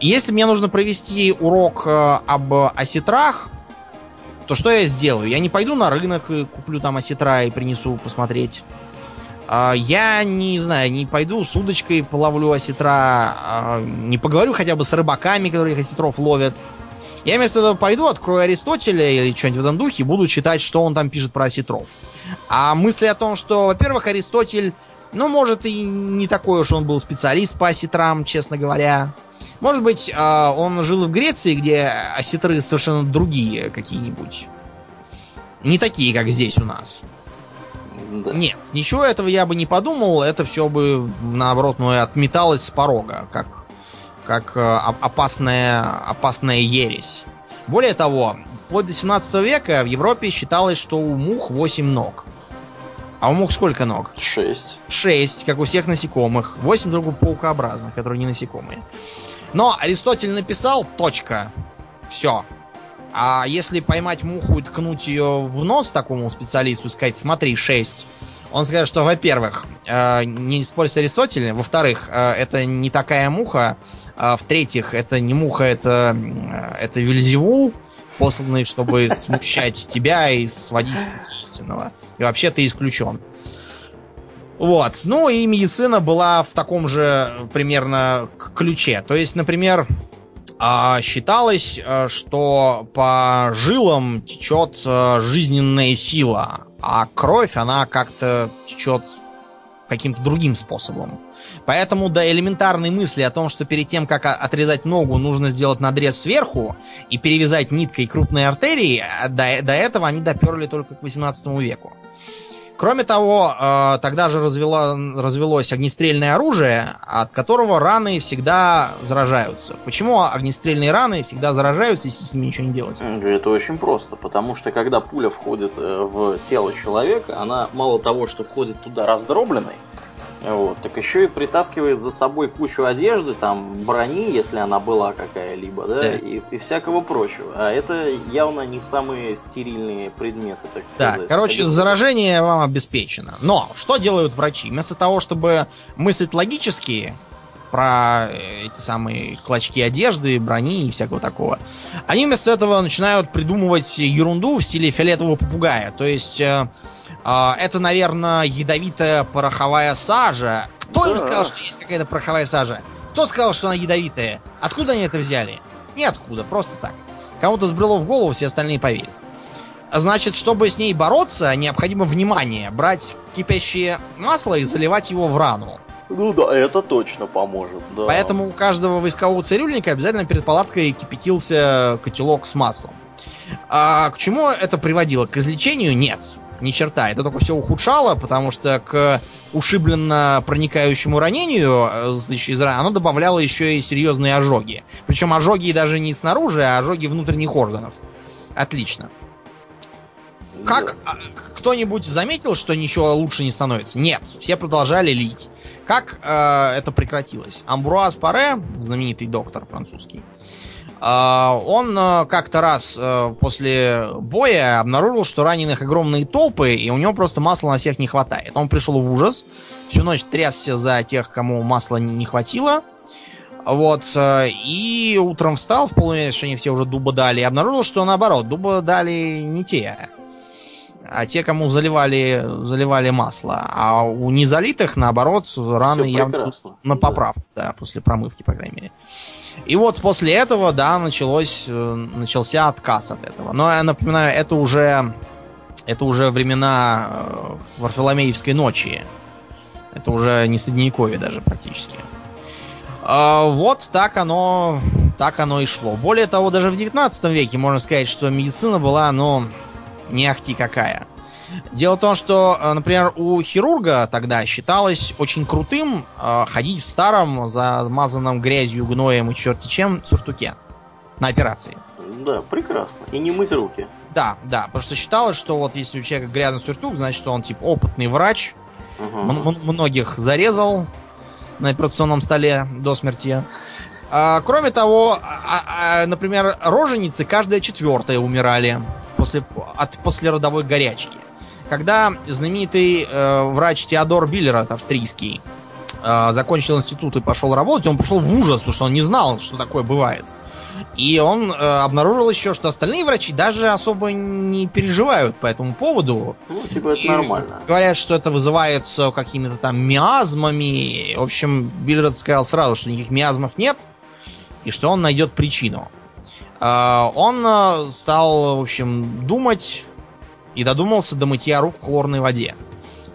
Если мне нужно провести урок э, об осетрах, то что я сделаю? Я не пойду на рынок и куплю там осетра и принесу посмотреть. А, я не знаю, не пойду с удочкой половлю осетра, а, не поговорю хотя бы с рыбаками, которые осетров ловят. Я вместо этого пойду, открою Аристотеля или что-нибудь в этом духе и буду читать, что он там пишет про осетров. А мысли о том, что, во-первых, Аристотель, ну, может, и не такой уж он был специалист по осетрам, честно говоря. Может быть, а, он жил в Греции, где осетры совершенно другие какие-нибудь. Не такие, как здесь у нас. Да. Нет, ничего этого я бы не подумал. Это все бы, наоборот, ну, отметалось с порога, как, как э, опасная, опасная ересь. Более того, вплоть до 17 века в Европе считалось, что у мух 8 ног. А у мух сколько ног? 6. 6, как у всех насекомых. 8 только паукообразных, которые не насекомые. Но Аристотель написал точка. Все. А если поймать муху и ткнуть ее в нос такому специалисту, сказать, смотри, 6, он скажет, что, во-первых, э, не спорь с Аристотелем, во-вторых, э, это не такая муха, а в-третьих, это не муха, это, э, это Вильзевул, посланный, чтобы смущать тебя и сводить с истинного. И вообще ты исключен. Вот. Ну и медицина была в таком же примерно ключе. То есть, например, а, считалось, э, что по жилам течет э, жизненная сила, а кровь, она как-то течет каким-то другим способом. Поэтому до элементарной мысли о том, что перед тем, как отрезать ногу, нужно сделать надрез сверху и перевязать ниткой крупные артерии, э, до, до этого они доперли только к 18 веку. Кроме того, э, тогда же развело, развелось огнестрельное оружие, от которого раны всегда заражаются. Почему огнестрельные раны всегда заражаются, если с ними ничего не делать? Это очень просто, потому что когда пуля входит э, в тело человека, она мало того, что входит туда раздробленной, вот. Так еще и притаскивает за собой кучу одежды, там, брони, если она была какая-либо, да, да. И, и всякого прочего. А это явно не самые стерильные предметы, так сказать. Да, короче, заражение вам обеспечено. Но что делают врачи? Вместо того, чтобы мыслить логически про эти самые клочки одежды, брони и всякого такого, они вместо этого начинают придумывать ерунду в стиле фиолетового попугая. То есть э, это, наверное, ядовитая пороховая сажа. Кто им сказал, что есть какая-то пороховая сажа? Кто сказал, что она ядовитая? Откуда они это взяли? Ниоткуда, просто так. Кому-то сбрело в голову, все остальные поверили. Значит, чтобы с ней бороться, необходимо внимание. Брать кипящее масло и заливать его в рану. Ну да, это точно поможет, да. Поэтому у каждого войскового цирюльника обязательно перед палаткой кипятился котелок с маслом. А к чему это приводило? К излечению? Нет ни черта. Это только все ухудшало, потому что к ушибленно проникающему ранению э, раны оно добавляло еще и серьезные ожоги. Причем ожоги даже не снаружи, а ожоги внутренних органов. Отлично. Как а, кто-нибудь заметил, что ничего лучше не становится? Нет, все продолжали лить. Как э, это прекратилось? Амбруаз Паре, знаменитый доктор французский, он э, как-то раз э, после боя обнаружил, что раненых огромные толпы, и у него просто масла на всех не хватает. Он пришел в ужас, всю ночь трясся за тех, кому масла не хватило. Вот, э, и утром встал, в полной что они все уже дуба дали, и обнаружил, что наоборот, дуба дали не те, а те, кому заливали, заливали масло. А у незалитых, наоборот, раны явно на поправку, да. да, после промывки, по крайней мере. И вот после этого, да, началось, э, начался отказ от этого. Но я напоминаю, это уже, это уже времена э, Варфоломеевской ночи. Это уже не средневековье даже практически. А, вот так оно, так оно и шло. Более того, даже в 19 веке можно сказать, что медицина была, ну, не ахти какая. Дело в том, что, э, например, у хирурга тогда считалось очень крутым э, ходить в старом, замазанном грязью, гноем и черти чем сюртуке на операции. Да, прекрасно. И не мыть руки. Да, да, потому что считалось, что вот если у человека грязный сюртук, значит, что он типа опытный врач, угу. многих зарезал на операционном столе до смерти. А, кроме того, а, а, например, роженицы каждая четвертая умирали после, от послеродовой горячки. Когда знаменитый э, врач Теодор Биллерот, австрийский, э, закончил институт и пошел работать, он пошел в ужас, потому что он не знал, что такое бывает. И он э, обнаружил еще, что остальные врачи даже особо не переживают по этому поводу. Ну, типа это и нормально. Говорят, что это вызывается какими-то там миазмами. В общем, Биллерот сказал сразу, что никаких миазмов нет, и что он найдет причину. Э, он э, стал, в общем, думать и додумался до мытья рук в хлорной воде.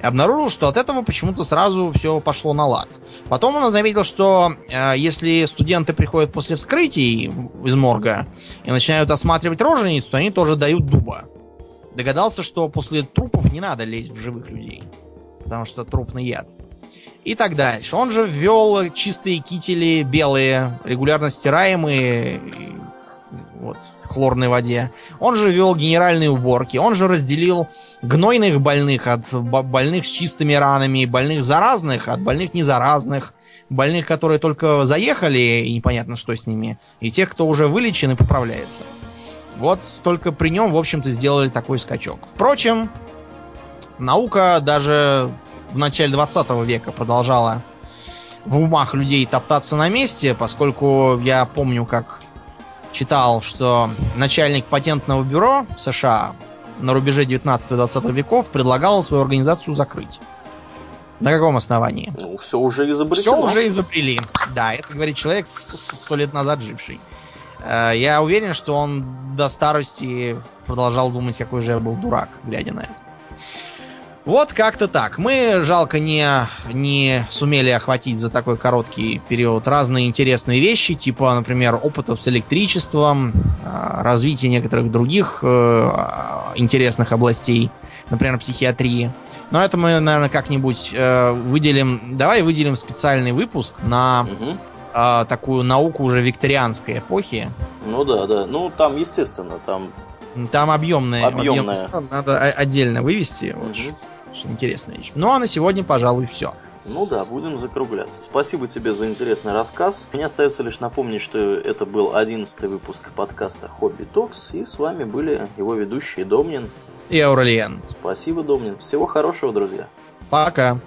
И обнаружил, что от этого почему-то сразу все пошло на лад. Потом он заметил, что э, если студенты приходят после вскрытий из морга и начинают осматривать роженицу, то они тоже дают дуба. Догадался, что после трупов не надо лезть в живых людей, потому что трупный яд. И так дальше. Он же ввел чистые кители белые, регулярно стираемые, вот, в хлорной воде. Он же вел генеральные уборки. Он же разделил гнойных больных от больных с чистыми ранами, больных заразных от больных незаразных, больных, которые только заехали и непонятно что с ними, и тех, кто уже вылечен и поправляется. Вот только при нем, в общем-то, сделали такой скачок. Впрочем, наука даже в начале 20 века продолжала в умах людей топтаться на месте, поскольку я помню, как читал, что начальник патентного бюро в США на рубеже 19-20 веков предлагал свою организацию закрыть. На каком основании? Ну, все уже изобретено. Все уже изобрели. Да, это говорит человек сто лет назад живший. Э, я уверен, что он до старости продолжал думать, какой же я был дурак, глядя на это. Вот как-то так. Мы, жалко, не, не сумели охватить за такой короткий период разные интересные вещи, типа, например, опытов с электричеством, а, развитие некоторых других э, интересных областей, например, психиатрии. Но это мы, наверное, как-нибудь э, выделим. Давай выделим специальный выпуск на угу. такую науку уже викторианской эпохи. Ну да, да. Ну там, естественно, там там объемная. объемная. надо отдельно вывести. Угу. Вот интересная вещь. Ну а на сегодня, пожалуй, все. Ну да, будем закругляться. Спасибо тебе за интересный рассказ. Мне остается лишь напомнить, что это был одиннадцатый выпуск подкаста Хобби Токс, и с вами были его ведущие Домнин и Ауралиен. Спасибо, Домнин. Всего хорошего, друзья. Пока.